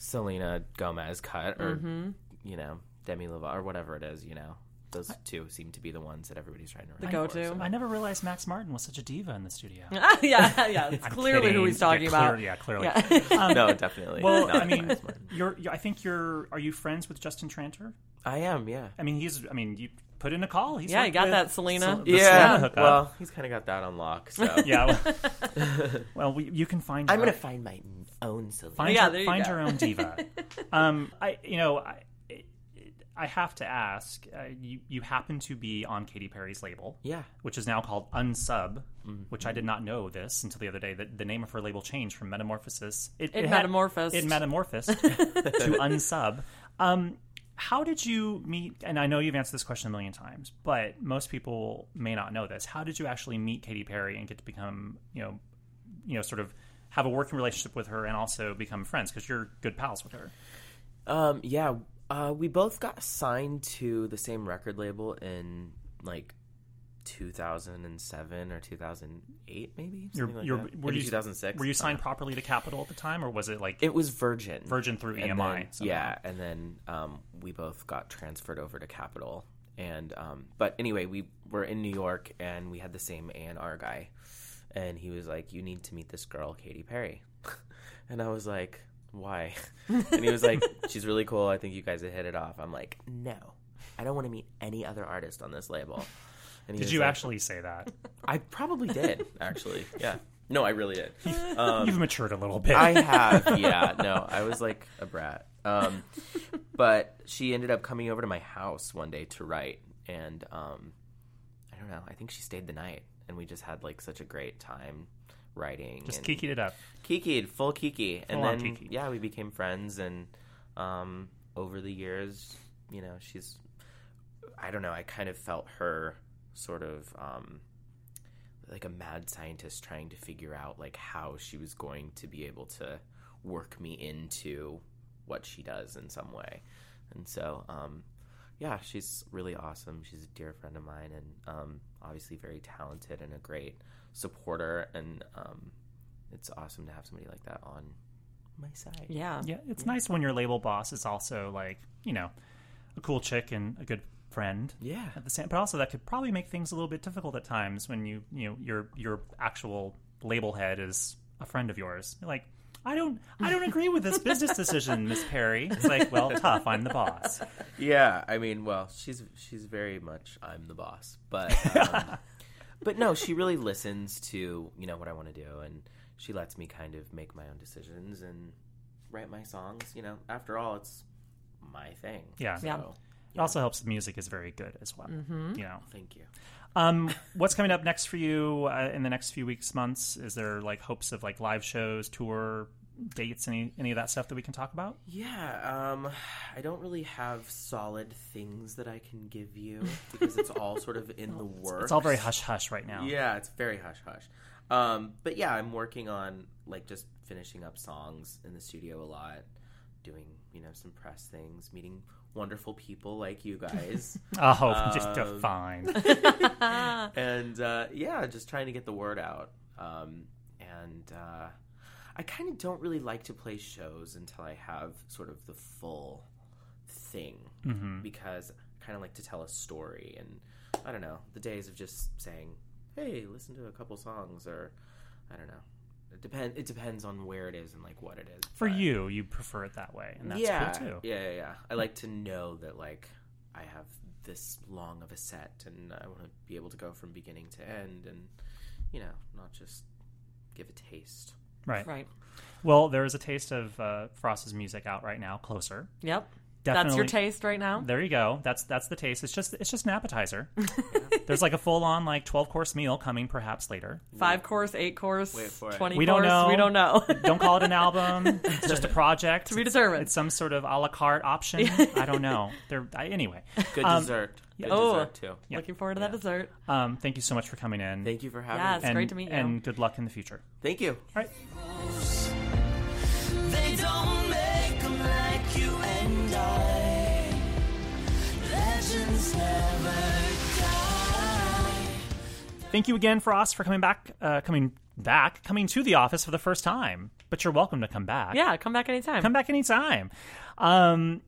selena gomez cut or Mm-hmm. you know demi lovato or whatever it is you know those two seem to be the ones that everybody's trying to write The go-to. so- I never realized Max Martin was such a diva in the studio. yeah, yeah. It's I'm clearly kidding. who he's talking yeah, about. Clear, yeah, clearly. Yeah. Um, no definitely Well, not I mean, you're, you're. I think you're. Are you friends with Justin Tranter? i am yeah I mean, he's. I mean, you put in a call. He's Yeah, you worked got with that, Selena. Sel- yeah Selena well he's kind of got that on lock so yeah. Well, well we, you can find. i'm her- gonna find my own selena find Yeah, your, there you find go. your own diva. um, I you know I. I have to ask. Uh, you you happen to be on Katy Perry's label, Yeah. which is now called Unsub, which I did not know this until the other day. That the name of her label changed from Metamorphosis. It, It had- metamorphosed. It metamorphosed to Unsub. Um, how did you meet? And I know you've answered this question a million times, but most people may not know this. How did you actually meet Katy Perry and get to become, you know, you know, sort of have a working relationship with her and also become friends because you're good pals with her. Um, yeah, uh, we both got signed to the same record label in like 2007 or 2008, maybe. You're, like you're, were Maybe you 2006. Were you signed Uh, properly to Capitol at the time, or was it like It was Virgin. Virgin through And EMI? then- yeah, and then um, we both got transferred over to Capitol. And um, but anyway, we were in New York and we had the same A and R guy, and he was like, "You need to meet this girl, Katy Perry," and I was like, "Why?" and he was like, "She's really cool. I think you guys have hit it off." I'm like, "No, I don't want to meet any other artist on this label." And Did you like- actually say that? I probably did. Actually, yeah. No, I really did. Um, You've matured a little bit. I have, yeah. No, I was like a brat. Um, but she ended up coming over to my house one day to write, and um, I don't know. I think she stayed the night, and we just had like such a great time writing. Just kikied it up. Kikied, full kiki, and Full-on then kiki. yeah, we became friends, and um, over the years, you know, she's. I don't know. I kind of felt her sort of. Um, like a mad scientist trying to figure out like how she was going to be able to work me into what she does in some way and so um yeah she's really awesome she's a dear friend of mine and um obviously very talented and a great supporter and um it's awesome to have somebody like that on my side Yeah. Yeah, it's nice when your label boss is also like you know a cool chick and a good friend. Yeah. At the same, but also that could probably make things a little bit difficult at times when you you know your your actual label head is a friend of yours. Like. I don't. I don't agree with this business decision, Miss Perry. It's like, well, tough. I'm the boss. Yeah, I mean, well, she's she's very much I'm the boss, but um, but no, she really listens to you know what I want to do, and she lets me kind of make my own decisions and write my songs. You know, after all, it's my thing. Yeah. So, Yeah. It also helps the music is very good as well. You know. Thank you. Um, what's coming up next for you uh, in the next few weeks, months? Is there like hopes of like live shows, tour dates, any any of that stuff that we can talk about? Yeah, um, I don't really have solid things that I can give you because it's all sort of in the works. It's all very hush hush right now. Yeah, it's very hush hush. Um, but yeah, I'm working on like just finishing up songs in the studio a lot, doing you know some press things, meeting wonderful people like you guys, Oh, just Um, fine. and uh, yeah, just trying to get the word out. Um, and uh, I kind of don't really like to play shows until I have sort of the full thing because I kind of like to tell a story. And I don't know, the days of just saying, "Hey, listen to a couple songs," or I don't know. It depend. It depends on where it is and like what it is. For But- you, you prefer it that way, and that's yeah, cool too. Yeah, yeah, yeah. I like to know that like I have this long of a set, and I want to be able to go from beginning to end, and you know, not just give a taste. Right. Right. Well, there is a taste of uh, Ferras's music out right now. Closer. Yep. Definitely. That's your taste right now. There you go. That's that's the taste. It's just it's just an appetizer. There's like a full on like twelve course meal coming perhaps later. Five course, eight course, Wait for it. twenty We course. don't know. We don't know. Don't call it an album. It's just a project. To be determined. It's some sort of a la carte option. I don't know. There. I, anyway. Good Um, dessert. Good Oh. dessert too. Looking forward to that dessert. Um, thank you so much for coming in. Thank you for having Yes. me. and, great to meet you. And good luck in the future. Thank you. All right. Thank you again, Ferras, for coming back. Uh, coming back. Coming to the office for the first time. But you're welcome to come back. Yeah, come back anytime. Come back anytime. Um,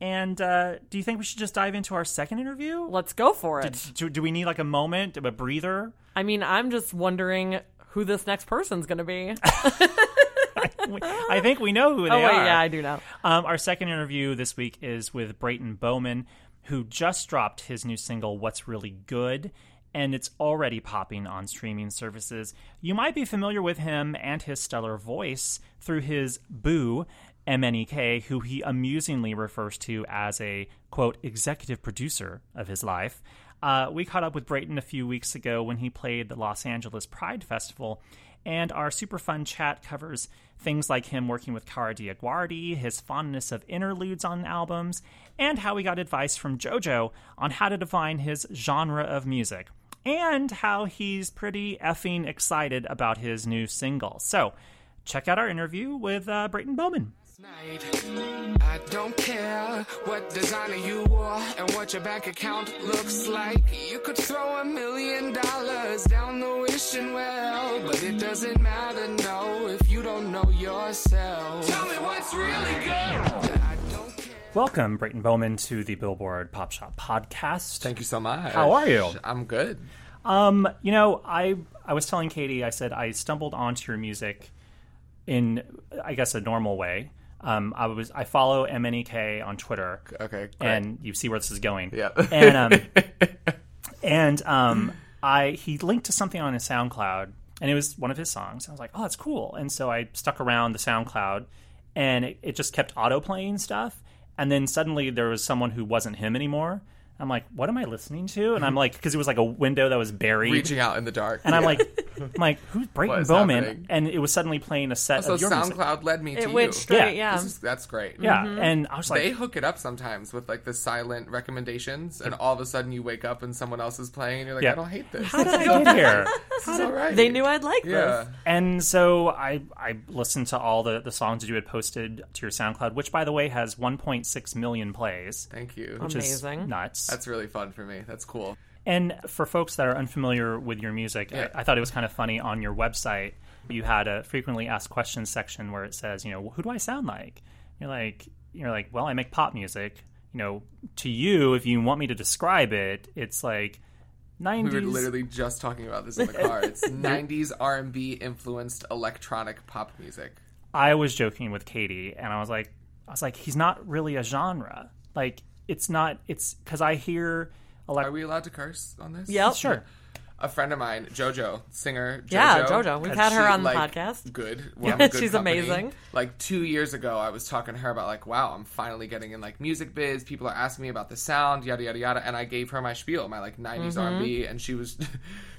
and uh, do you think we should just dive into our second interview? Let's go for it. Do, do we need like a moment, a breather? I mean, I'm just wondering who this next person's going to be. I think we know who they oh wait, are. yeah, I do know. Um, our second interview this week is with Brayton Bowman, who just dropped his new single, What's Really Good, and it's already popping on streaming services. You might be familiar with him and his stellar voice through his Boo, MNEK, who he amusingly refers to as a, quote, executive producer of his life. Uh, we caught up with Brayton a few weeks ago when he played the Los Angeles Pride Festival, and our super fun chat covers things like him working with Kara DioGuardi, his fondness of interludes on albums, and how he got advice from JoJo on how to define his genre of music, and how he's pretty effing excited about his new single. So, check out our interview with uh, Brayton Bowman. Night. I don't care what designer you wore and what your bank account looks like. You could throw a million dollars down the wishing well, but it doesn't matter, no, if you don't know yourself. Tell me what's really good. I don't care. Welcome, Brayton Bowman, to the Billboard Pop Shop podcast. Thank you so much. How are you? I'm good. Um, you know, I I was telling Katie, I said I stumbled onto your music in, I guess, a normal way. Um, I was I follow MNEK on Twitter, Okay, great. and you see where this is going. Yeah. and um, and um, I he linked to something on his SoundCloud, and it was one of his songs. I was like, oh, that's cool. And so I stuck around the SoundCloud, and it, it just kept auto playing stuff. And then suddenly there was someone who wasn't him anymore. I'm like, what am I listening to? And I'm like, because it was like a window that was buried. Reaching out in the dark. And I'm like, I'm like, who's Brayton What is Bowman? happening? And it was suddenly playing a set so of your music. SoundCloud led me to It you. went straight, Yeah. yeah. This is- that's great. Yeah, mm-hmm. and I was like, They hook it up sometimes with like the silent recommendations, and all of a sudden you wake up and someone else is playing, and you're like, Yeah. I don't hate this. how did I get here? this is all right. They knew I'd like Yeah. this. And so I I listened to all the the songs that you had posted to your SoundCloud, which by the way has 1.6 million plays, Thank you. which Amazing. is nuts. That's really fun for me. That's cool. And for folks that are unfamiliar with your music, Yeah. I, I thought it was kind of funny on your website. You had a frequently asked questions section where it says, you know, who do I sound like? You're like, you're like, well, I make pop music. You know, to you, if you want me to describe it, it's like 90s. We were literally just talking about this in the car. It's 90s R&B influenced electronic pop music. I was joking with Katie, and I was like, I was like, he's not really a genre. Like, it's not. It's because I hear. Elect- Are we allowed to curse on this? Yeah, Sure. a friend of mine, JoJo, singer. JoJo, Yeah, JoJo. We've had her she, on the like, podcast. Good. Yeah, We're in good she's company. amazing. Like two years ago, I was talking to her about like, wow, I'm finally getting in like music biz. People are asking me about the sound, yada yada yada, and I gave her my spiel, my like '90s Mm-hmm. R&B, and she was.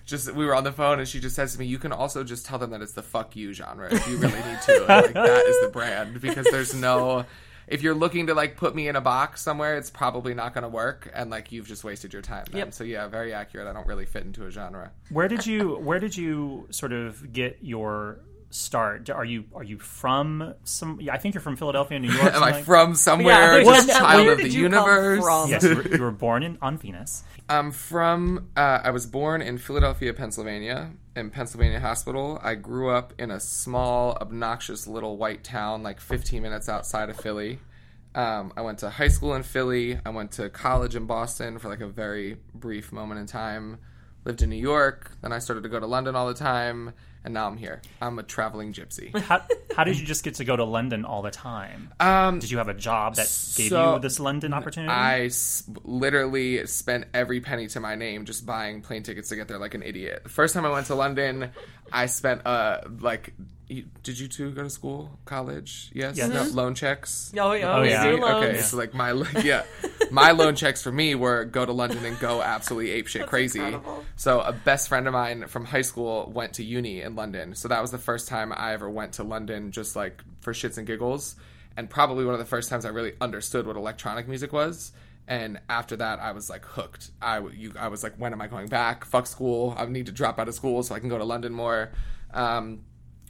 Just we were on the phone and she just says to me, "You can also just tell them that it's the fuck you genre if you really need to. like that is the brand because there's no if you're looking to like put me in a box somewhere, it's probably not going to work, and like you've just wasted your time. Then. Yep. So yeah, very accurate. I don't really fit into a genre. Where did you Where did you sort of get your start? Are you Are you from some? Yeah, I think you're from Philadelphia, New York. Am I from somewhere? Yeah, just where- child where of the did you come universe? from? Yes, you were, you were born in on Venus. I'm from. Uh, I was born in Philadelphia, Pennsylvania, in Pennsylvania Hospital. I grew up in a small, obnoxious little white town, like 15 minutes outside of Philly. Um, I went to high school in Philly. I went to college in Boston for like a very brief moment in time. Lived in New York. Then I started to go to London all the time, and now I'm here. I'm a traveling gypsy. How, how did you just get to go to London all the time? Um, Did you have a job that gave so- you this London opportunity? I s- literally spent every penny to my name just buying plane tickets to get there like an idiot. The first time I went to London, I spent uh like. Did you two go to school, college? Yes. Yes. No, loan checks. Oh, yeah, Oh, we yeah. do See? loans. Okay, so like my yeah, my loan checks for me were go to London and go absolutely ape shit crazy. incredible. So a best friend of mine from high school went to uni in London. So that was the first time I ever went to London, just like for shits and giggles, and probably one of the first times I really understood what electronic music was. And after that, I was like hooked. I w- you, I was like, when am I going back? Fuck school. I need to drop out of school so I can go to London more. Um,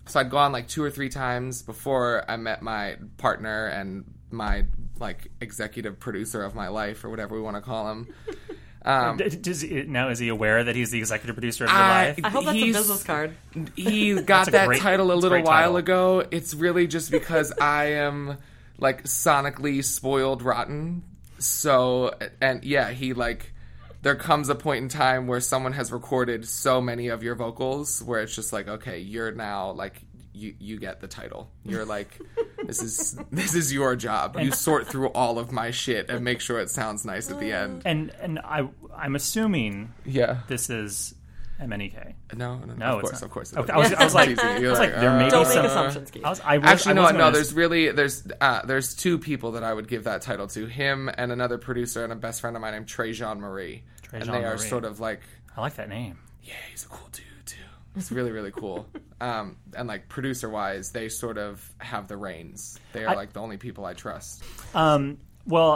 so I'd gone like two or three times before I met my partner and my like executive producer of my life or whatever we want to call him. Um, Does he, now is he aware that he's the executive producer of your I- life? I hope that's a business card. he got that great- title a that's a little while title. ago. It's really just because I am like sonically spoiled rotten. So and yeah, he like there comes a point in time where someone has recorded so many of your vocals where it's just like, okay, you're now like you you get the title. You're like this is this is your job. You sort through all of my shit and make sure it sounds nice at the end. and and I I'm assuming Yeah. this is MNEK. No, no, no. No, of it's course, not. of course. Okay, I was- I was like-. I was like, there uh, may be some- make assumptions. I was, I was, Actually, no, no. gonna There's really there's uh, there's two people that I would give that title to. Him and another producer and a best friend of mine named Trey Jean Marie, and they are sort of like I like that name. yeah, he's a cool dude too. It's really really cool. Um, and like producer wise, they sort of have the reins. They are I- like the only people I trust. Um, well,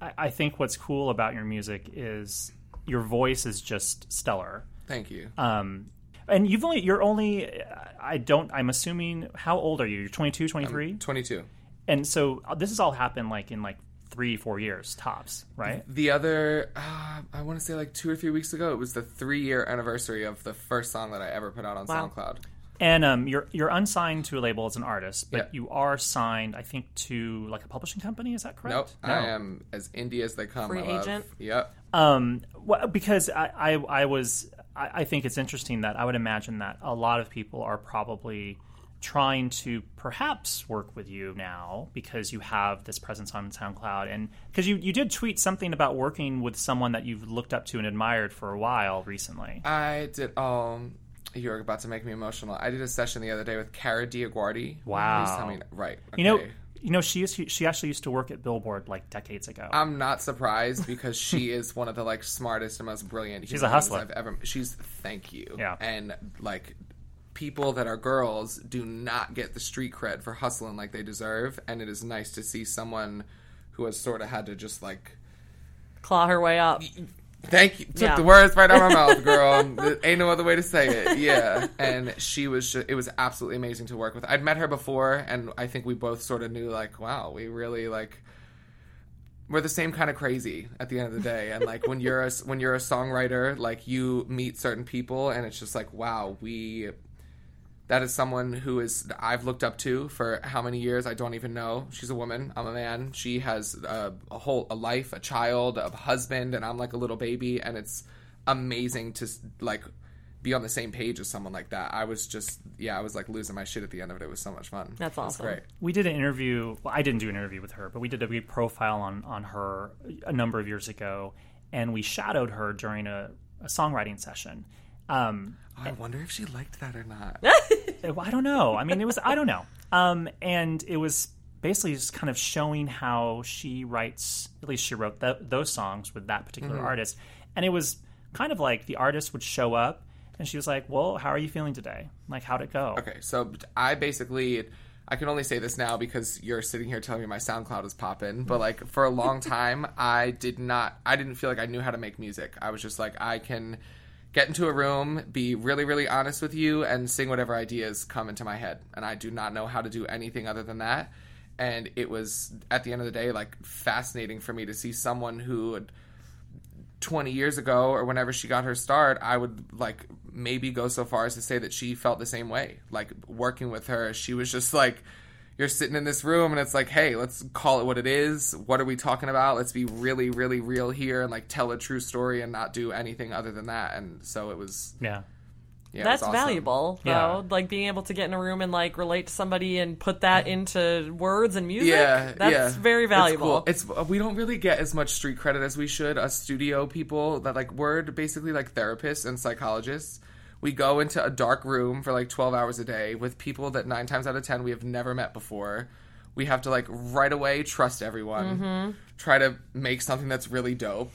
I- I think what's cool about your music is your voice is just stellar. Thank you. Um, and you've only you're only I don't I'm assuming how old are you? You're 22, 23? Twenty two. and so uh, this has all happened like in like 3 4 years tops, right? The other, uh, I want to say like two or three weeks ago, it was the three year anniversary of the first song that I ever put out on Wow. SoundCloud. And um, you're you're unsigned to a label as an artist, but Yeah. you are signed, I think, to like a publishing company. Is that correct? Nope, No. I am as indie as they come. Free I love. agent? Yep. Um, well, because I, I, I was, I, I think it's interesting that I would imagine that a lot of people are probably trying to perhaps work with you now because you have this presence on SoundCloud and because you, you did tweet something about working with someone that you've looked up to and admired for a while recently. I did. Um, you're about to make me emotional. I did a session the other day with Kara DioGuardi. Wow. Please tell me right. You know, okay. You know, she is, she actually used to work at Billboard like decades ago. I'm not surprised because she is one of the like smartest and most brilliant. She's human a hustler. I've ever. She's thank you. Yeah. And like people that are girls do not get the street cred for hustling like they deserve, and it is nice to see someone who has sort of had to just like Claw her way up. Thank you. Took Yeah. the words right out of my mouth, girl. Ain't no other way to say it. Yeah. And she was just, it was absolutely amazing to work with. I'd met her before, and I think we both sort of knew, like, wow, we really, like, we're the same kind of crazy at the end of the day. And, like, when you're a, when you're a songwriter, like, you meet certain people, and it's just like, wow, we, that is someone who is I've looked up to for how many years I don't even know. She's a woman. I'm a man. She has a, a whole a life, a child, a husband, and I'm like a little baby. And it's amazing to like be on the same page as someone like that. I was just yeah, I was like losing my shit at the end of it. It was so much fun. That's It was awesome. great. we did an interview. Well, I didn't do an interview with her, but we did a big profile on on her a number of years ago, and we shadowed her during a, a songwriting session. Um, I wonder if she liked that or not. I don't know. I mean, it was I don't know. Um, and it was basically just kind of showing how she writes. At least she wrote th- those songs with that particular Mm-hmm. artist, and it was kind of like the artist would show up, and she was like, "Well, how are you feeling today? Like, how'd it go?" Okay, so I basically I can only say this now because you're sitting here telling me my SoundCloud is popping. But like for a long time, I did not. I didn't feel like I knew how to make music. I was just like I can get into a room, be really really honest with you, and sing whatever ideas come into my head. And I do not know how to do anything other than that. And it was at the end of the day like fascinating for me to see someone who. Had, 20 years ago or whenever she got her start, I would like maybe go so far as to say that she felt the same way. Like working with her, she was just like, you're sitting in this room and it's like, hey, let's call it what it is. What are we talking about? Let's be really, really real here and like tell a true story and not do anything other than that. And so it was, Yeah. yeah, That's awesome. valuable, though. Yeah. Like being able to get in a room and like relate to somebody and put that into words and music. Yeah, that's yeah. very valuable. It's, cool. it's we don't really get as much street credit as we should. Us studio people that like we're basically like therapists and psychologists. We go into a dark room for like twelve hours a day with people that nine times out of ten we have never met before. We have to like right away trust everyone, Mm-hmm. try to make something that's really dope,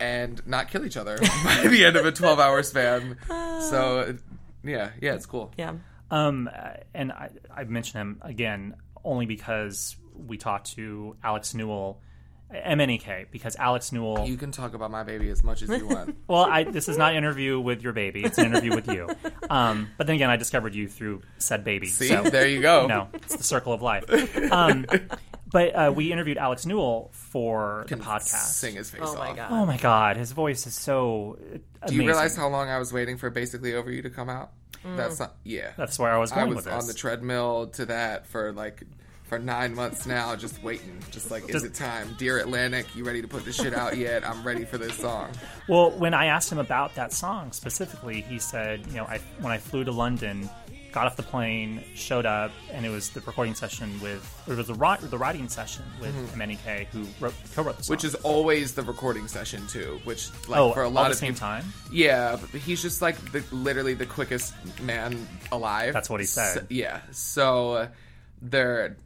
and not kill each other by the end of a twelve hour span. So yeah, yeah, it's cool. yeah. Um, uh, and I, I mention him again only because we talked to Alex Newell, MNEK, because Alex Newell. You can talk about my baby as much as you want. well, I, this is not an interview with your baby; it's an interview with you. Um, but then again, I discovered you through said baby. See, so, there you go. no, it's the circle of life. Um, but uh, we interviewed Alex Newell for the podcast. Sing his face Oh my off. god. Oh my god, his voice is so Do amazing. you realize how long I was waiting for basically over you to come out? Mm. That's not. Yeah, That's where I was I was with on this. the treadmill to that for like for nine months now, just waiting. Just like, is it time? Dear Atlantic, you ready to put this shit out yet? I'm ready for this song. Well, when I asked him about that song specifically, he said, you know, I, when I flew to London, got off the plane, showed up, and it was the recording session with, or it was the, the writing session with MNEK, who wrote, co-wrote the song. Mm-hmm. Which is always the recording session too. Which like oh, for a lot the of same people, time. Yeah, but he's just like the, literally the quickest man alive. That's what he said. So- yeah. So uh, they're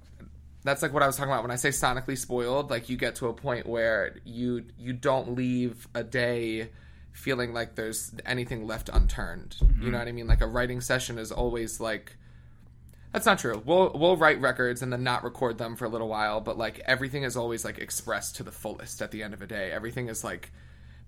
that's like what I was talking about when I say sonically spoiled. Like you get to a point where you you don't leave a day feeling like there's anything left unturned. Mm-hmm. You know what I mean? Like a writing session is always like that's not true. We'll we'll write records and then not record them for a little while, but like everything is always like expressed to the fullest at the end of a day. Everything is like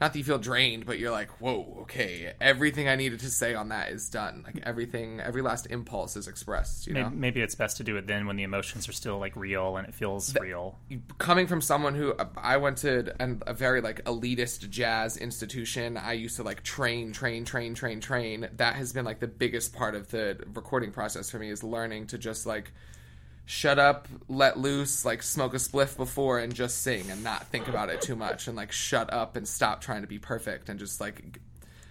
not that you feel drained, but you're like, whoa, okay, everything I needed to say on that is done. Like everything, every last impulse is expressed. You know, Maybe, maybe it's best to do it then when the emotions are still like real and it feels real. coming from someone who uh, I went to an, a very like elitist jazz institution, I used to like train, train, train, train, train. That has been like the biggest part of the recording process for me is learning to just like shut up, let loose, like smoke a spliff before and just sing and not think about it too much and like shut up and stop trying to be perfect and just like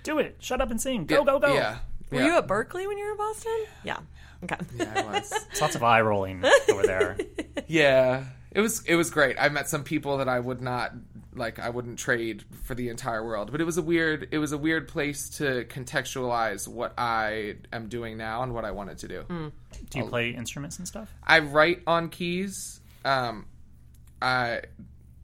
Do it. Shut up and sing. Go, go, go. Yeah. Were yeah. you at Berklee when you were in Boston? Yeah. Okay. Yeah, I was. It's lots of eye rolling over there. Yeah, it was it was great. I met some people that I would not like. I wouldn't trade for the entire world. But it was a weird it was a weird place to contextualize what I am doing now and what I wanted to do. Do you play instruments and stuff? I write on keys. Um, I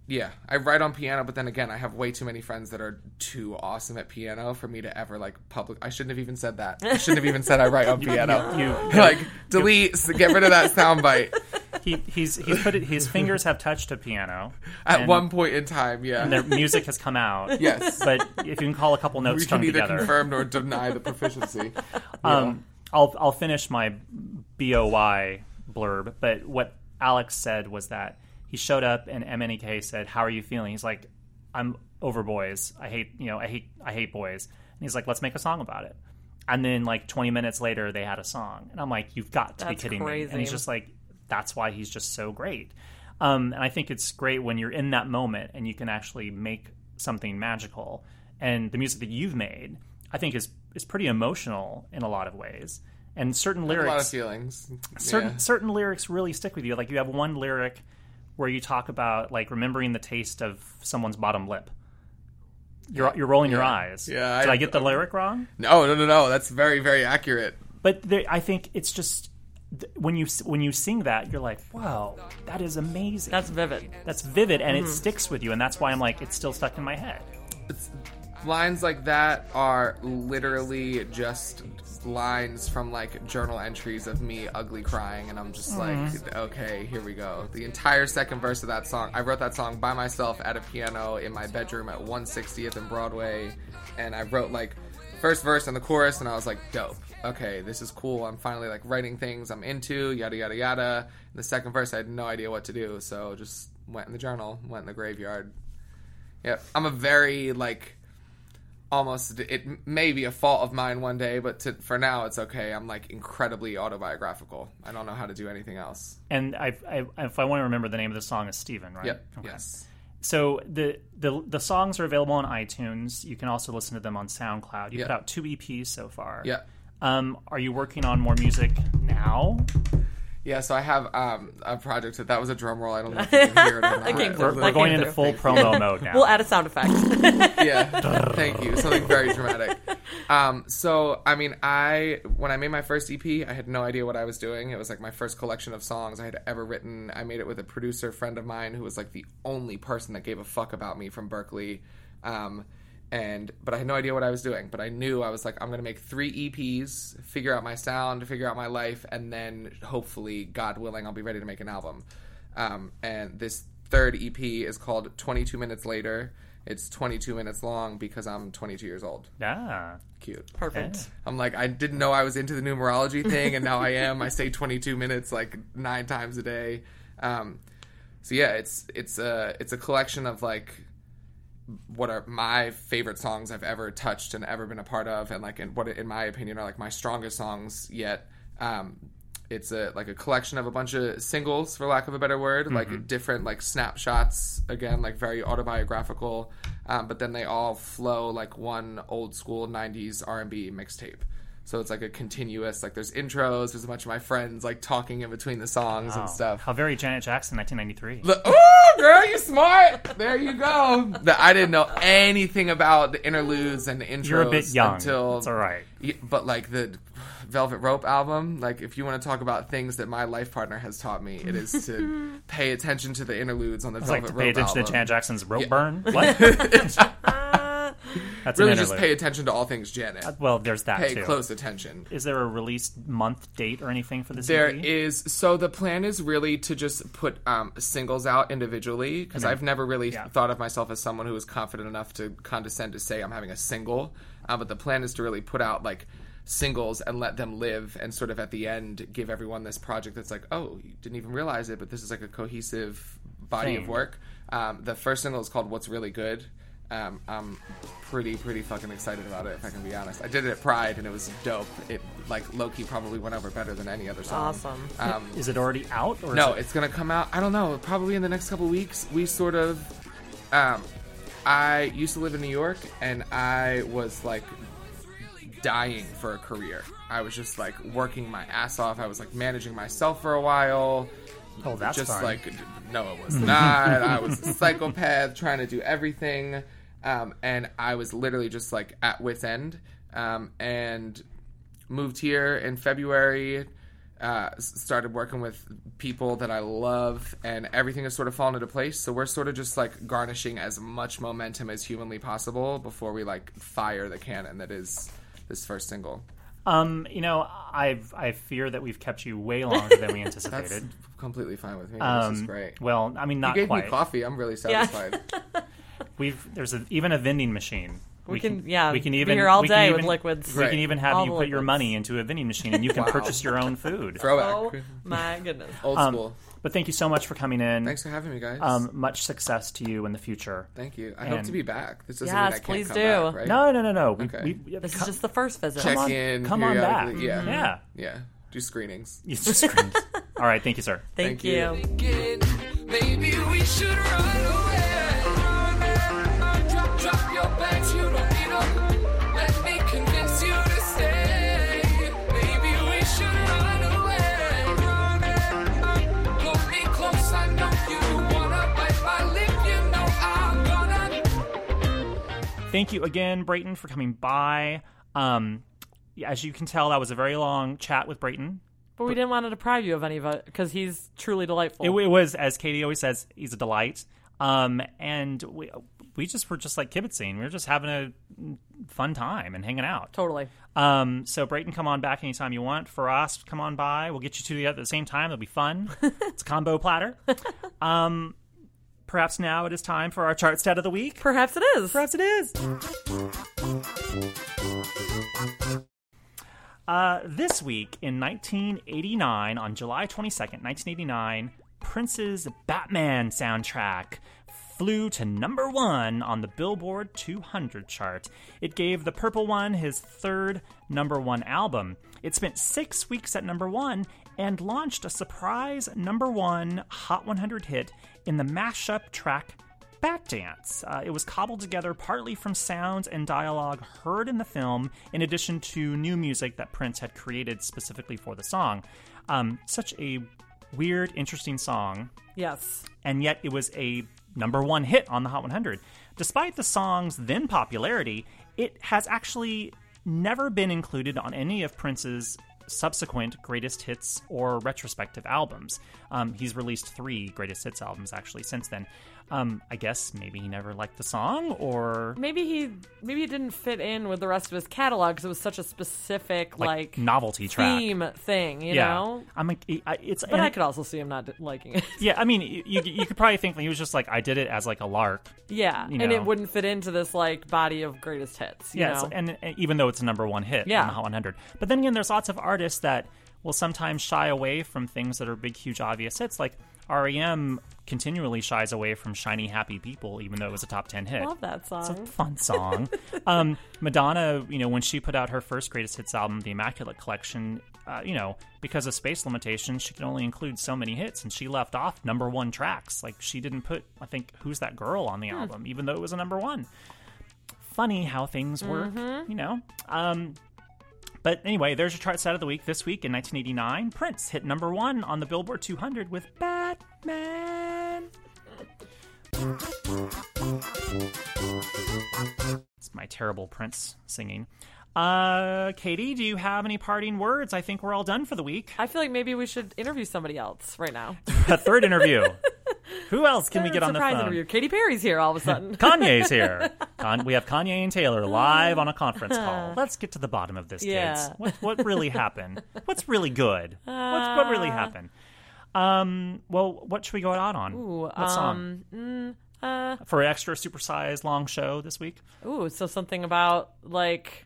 yeah, I write on piano. But then again, I have way too many friends that are too awesome at piano for me to ever like public. I shouldn't have even said that. I shouldn't have even said I write on piano. You, like delete, get rid of that soundbite. He, he's he's put it, his fingers have touched a piano At and- one point in time, yeah. and their music has come out. Yes. but if you can call a couple notes we can either together, confirm nor deny the proficiency. um, I'll I'll finish my boy blurb. But what Alex said was that he showed up and MNEK said, "How are you feeling?" He's like, "I'm over boys. I hate you know I hate I hate boys." And he's like, "Let's make a song about it." And then like 20 minutes later, they had a song, and I'm like, "You've got to That's be kidding me!" And he's just like, "That's why he's just so great." Um, and I think it's great when you're in that moment and you can actually make something magical. And the music that you've made, I think, is is pretty emotional in a lot of ways. And certain a lyrics, lot of feelings. certain Yeah. certain lyrics really stick with you. Like you have one lyric where you talk about like remembering the taste of someone's bottom lip. You're you're rolling your eyes. Yeah, Did I, I- get the lyric wrong? No, no, no, no. That's very, very accurate. But there, I think it's just th- when you when you sing that, you're like, wow, that is amazing." That's vivid. that's vivid, and Mm-hmm. it sticks with you, and that's why I'm like, it's still stuck in my head. Lines like that are literally just lines from like journal entries of me ugly crying, and I'm just like, okay, here we go. The entire second verse of that song, I wrote that song by myself at a piano in my bedroom at 160th and Broadway, and I wrote like first verse and the chorus, and I was like, dope. Okay, this is cool. I'm finally like writing things I'm into, yada yada yada. And the second verse, I had no idea what to do, so just went in the journal, went in the graveyard. Yeah, I'm a very like almost it may be a fault of mine one day, but to, for now it's okay. I'm like incredibly autobiographical. I don't know how to do anything else. And I, I if I want to remember the name of the song is Steven, right? Yep. Okay. Yes. So the, the the songs are available on iTunes. You can also listen to them on SoundCloud. You Yeah. put out two EPs so far. Yeah. Um, are you working on more music now? Yeah. So I have um, a project that that was a drum roll. I don't know if you can hear it or not. That We're, we're going into full promo mode now. We'll add a sound effect. yeah. Thank you. Something very dramatic. Um, so, I mean, I when I made my first EP, I had no idea what I was doing. It was like my first collection of songs I had ever written. I made it with a producer friend of mine who was like the only person that gave a fuck about me from Berklee. Um, and but I had no idea what I was doing. But I knew I was like, I'm gonna make three EPs, figure out my sound, figure out my life, and then hopefully, God willing, I'll be ready to make an album. Um, and this third EP is called 22 Minutes Later. It's 22 minutes long because I'm 22 years old. ah, Cute. Perfect. I'm like, I didn't know I was into the numerology thing, and now I am. I say 22 minutes like nine times a day. Um, so yeah, it's it's a it's a collection of like what are my favorite songs I've ever touched and ever been a part of, and like in what in my opinion are like my strongest songs yet. Um, it's a like a collection of a bunch of singles, for lack of a better word, like different like snapshots. Again, like very autobiographical, um, but then they all flow like one old school '90s R&B mixtape. So it's like a continuous like there's intros. There's a bunch of my friends like talking in between the songs wow. and stuff. How very Janet Jackson, 1993. The- oh, girl, you smart. There you go. The- I didn't know anything about the interludes and the intros. You're a bit young. Until, It's all right. But like the Velvet Rope album, like if you want to talk about things that my life partner has taught me, it is to pay attention to the interludes on the Velvet like Rope pay attention album. to Janet Jackson's rope burn. What? That's really just pay attention to all things Janet. Well, there's that pay too. close attention. Is there a release month date or anything for this? There EP? is so the plan is really to just put um, singles out individually because I've never really yeah. thought of myself as someone who is confident enough to condescend to say I'm having a single. Uh, but the plan is to really put out like singles and let them live and sort of at the end give everyone this project that's like oh you didn't even realize it but this is like a cohesive body Thing. of work. Um, the first single is called What's Really Good. Um, I'm pretty, pretty fucking excited about it. If I can be honest, I did it at Pride and it was dope. It like Loki probably went over better than any other song. Awesome. Um, Is it already out? Or no, it, it's gonna come out. I don't know. Probably in the next couple weeks. We sort of. Um, I used to live in New York, and I was like dying for a career. I was just like working my ass off. I was like managing myself for a while. oh, that's just fun. like no, it was not. I was a psychopath trying to do everything, um, and I was literally just like at wit's end. Um, and moved here in February. Uh, started working with people that I love, and everything has sort of fallen into place. So we're sort of just like garnishing as much momentum as humanly possible before we like fire the cannon that is this first single. um, you know, I I fear that we've kept you way longer than we That's anticipated. completely fine with me. um, this is great. Well, I mean, You not gave quite. me coffee. I'm really satisfied. We've there's a, even a vending machine. We can- yeah, we can be even here all we can day with liquids. We Right. can even have All you the put your money into a vending machine, and you can Wow. purchase your own food. Throwback. Oh my goodness. Old Um, school. But thank you so much for coming in. Thanks for having me, guys. Um, much success to you in the future. Thank you. I hope to be back. This doesn't Yes, mean I can't please come do. back, right? No, no, no, no. We, Okay. we, This is just the first visit. Check on- in. come on back. periodically. Yeah. Yeah. Yeah. Do screenings. It's just screams. All right, thank you, sir. Thank, Thank you. you. Thank you again, Brayton, for coming by. Um, as you can tell, that was a very long chat with Brayton. But we didn't want to deprive you of any of it because he's truly delightful. It, it was, as Katie always says, he's a delight. Um, and we we just were just like kibitzing. We were just having a fun time and hanging out. totally. Um, so Brayton, come on back anytime you want. For us, come on by. We'll get you two together at the same time. It'll be fun. it's a combo platter. Um, perhaps now it is time for our chart stat of the week. Perhaps it is. Perhaps it is. Uh, this week in 1989, on July 22nd, 1989, Prince's Batman soundtrack flew to number one on the Billboard 200 chart. It gave The Purple One his third number one album. It spent six weeks at number one and launched a surprise number one Hot 100 hit in the mashup track Batdance. Uh, it was cobbled together partly from sounds and dialogue heard in the film, in addition to new music that Prince had created specifically for the song. Um, such a weird, interesting song, Yes. and yet it was a number one hit on the Hot 100. Despite the song's then popularity, it has actually never been included on any of Prince's subsequent greatest hits or retrospective albums. Um, he's released three greatest hits albums actually since then. Um, I guess maybe he never liked the song, or Maybe he maybe it didn't fit in with the rest of his catalog because it was such a specific like, novelty track. theme thing, you yeah, know. I'm like, I- it's. But and I could also see him not liking it. yeah, I mean, you you could probably think he was just like, I did it as like a lark. yeah, You and know. it wouldn't fit into this like body of greatest hits. You Yes, know? and, and even though it's a number one hit Yeah. on the Hot 100. But then again, there's lots of artists that will sometimes shy away from things that are big, huge, obvious hits. Like REM continually shies away from "Shiny Happy People," even though it was a top ten hit. love that song. It's a fun song. um, Madonna, you know, when she put out her first greatest hits album, The Immaculate Collection, uh, you know, because of space limitations, she could only include so many hits, and she left off number one tracks. Like she didn't put, I think, "Who's That Girl" on the album, even though it was a number one. Funny how things work, you know. Um, but anyway, there's your chart set of the week. This week in 1989, Prince hit number one on the Billboard 200 with Batman. It's my terrible Prince singing. Uh, Katie, do you have any parting words? I think we're all done for the week. I feel like maybe we should interview somebody else right now. A third interview. Who else can we get on the Surprise phone? interview. Katy Perry's here all of a sudden. Kanye's here. Con- we have Kanye and Taylor live on a conference call. Let's get to the bottom of this, kids. Yeah. What, what really happened? What's really good? What's, what really happened? Um. Well, what should we go out on? Ooh, what song? um, mm, uh, For an extra supersized long show this week? ooh, so something about like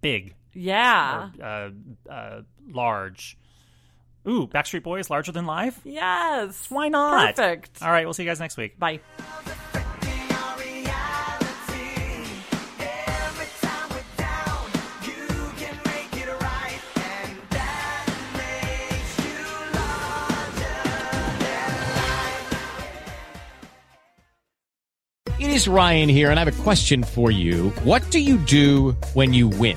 Big. yeah, Uh, uh, large. Ooh, Backstreet Boys, larger than life? yes. Why not? Perfect. All right, we'll see you guys next week. Bye. It is Ryan here, and I have a question for you. What do you do when you win?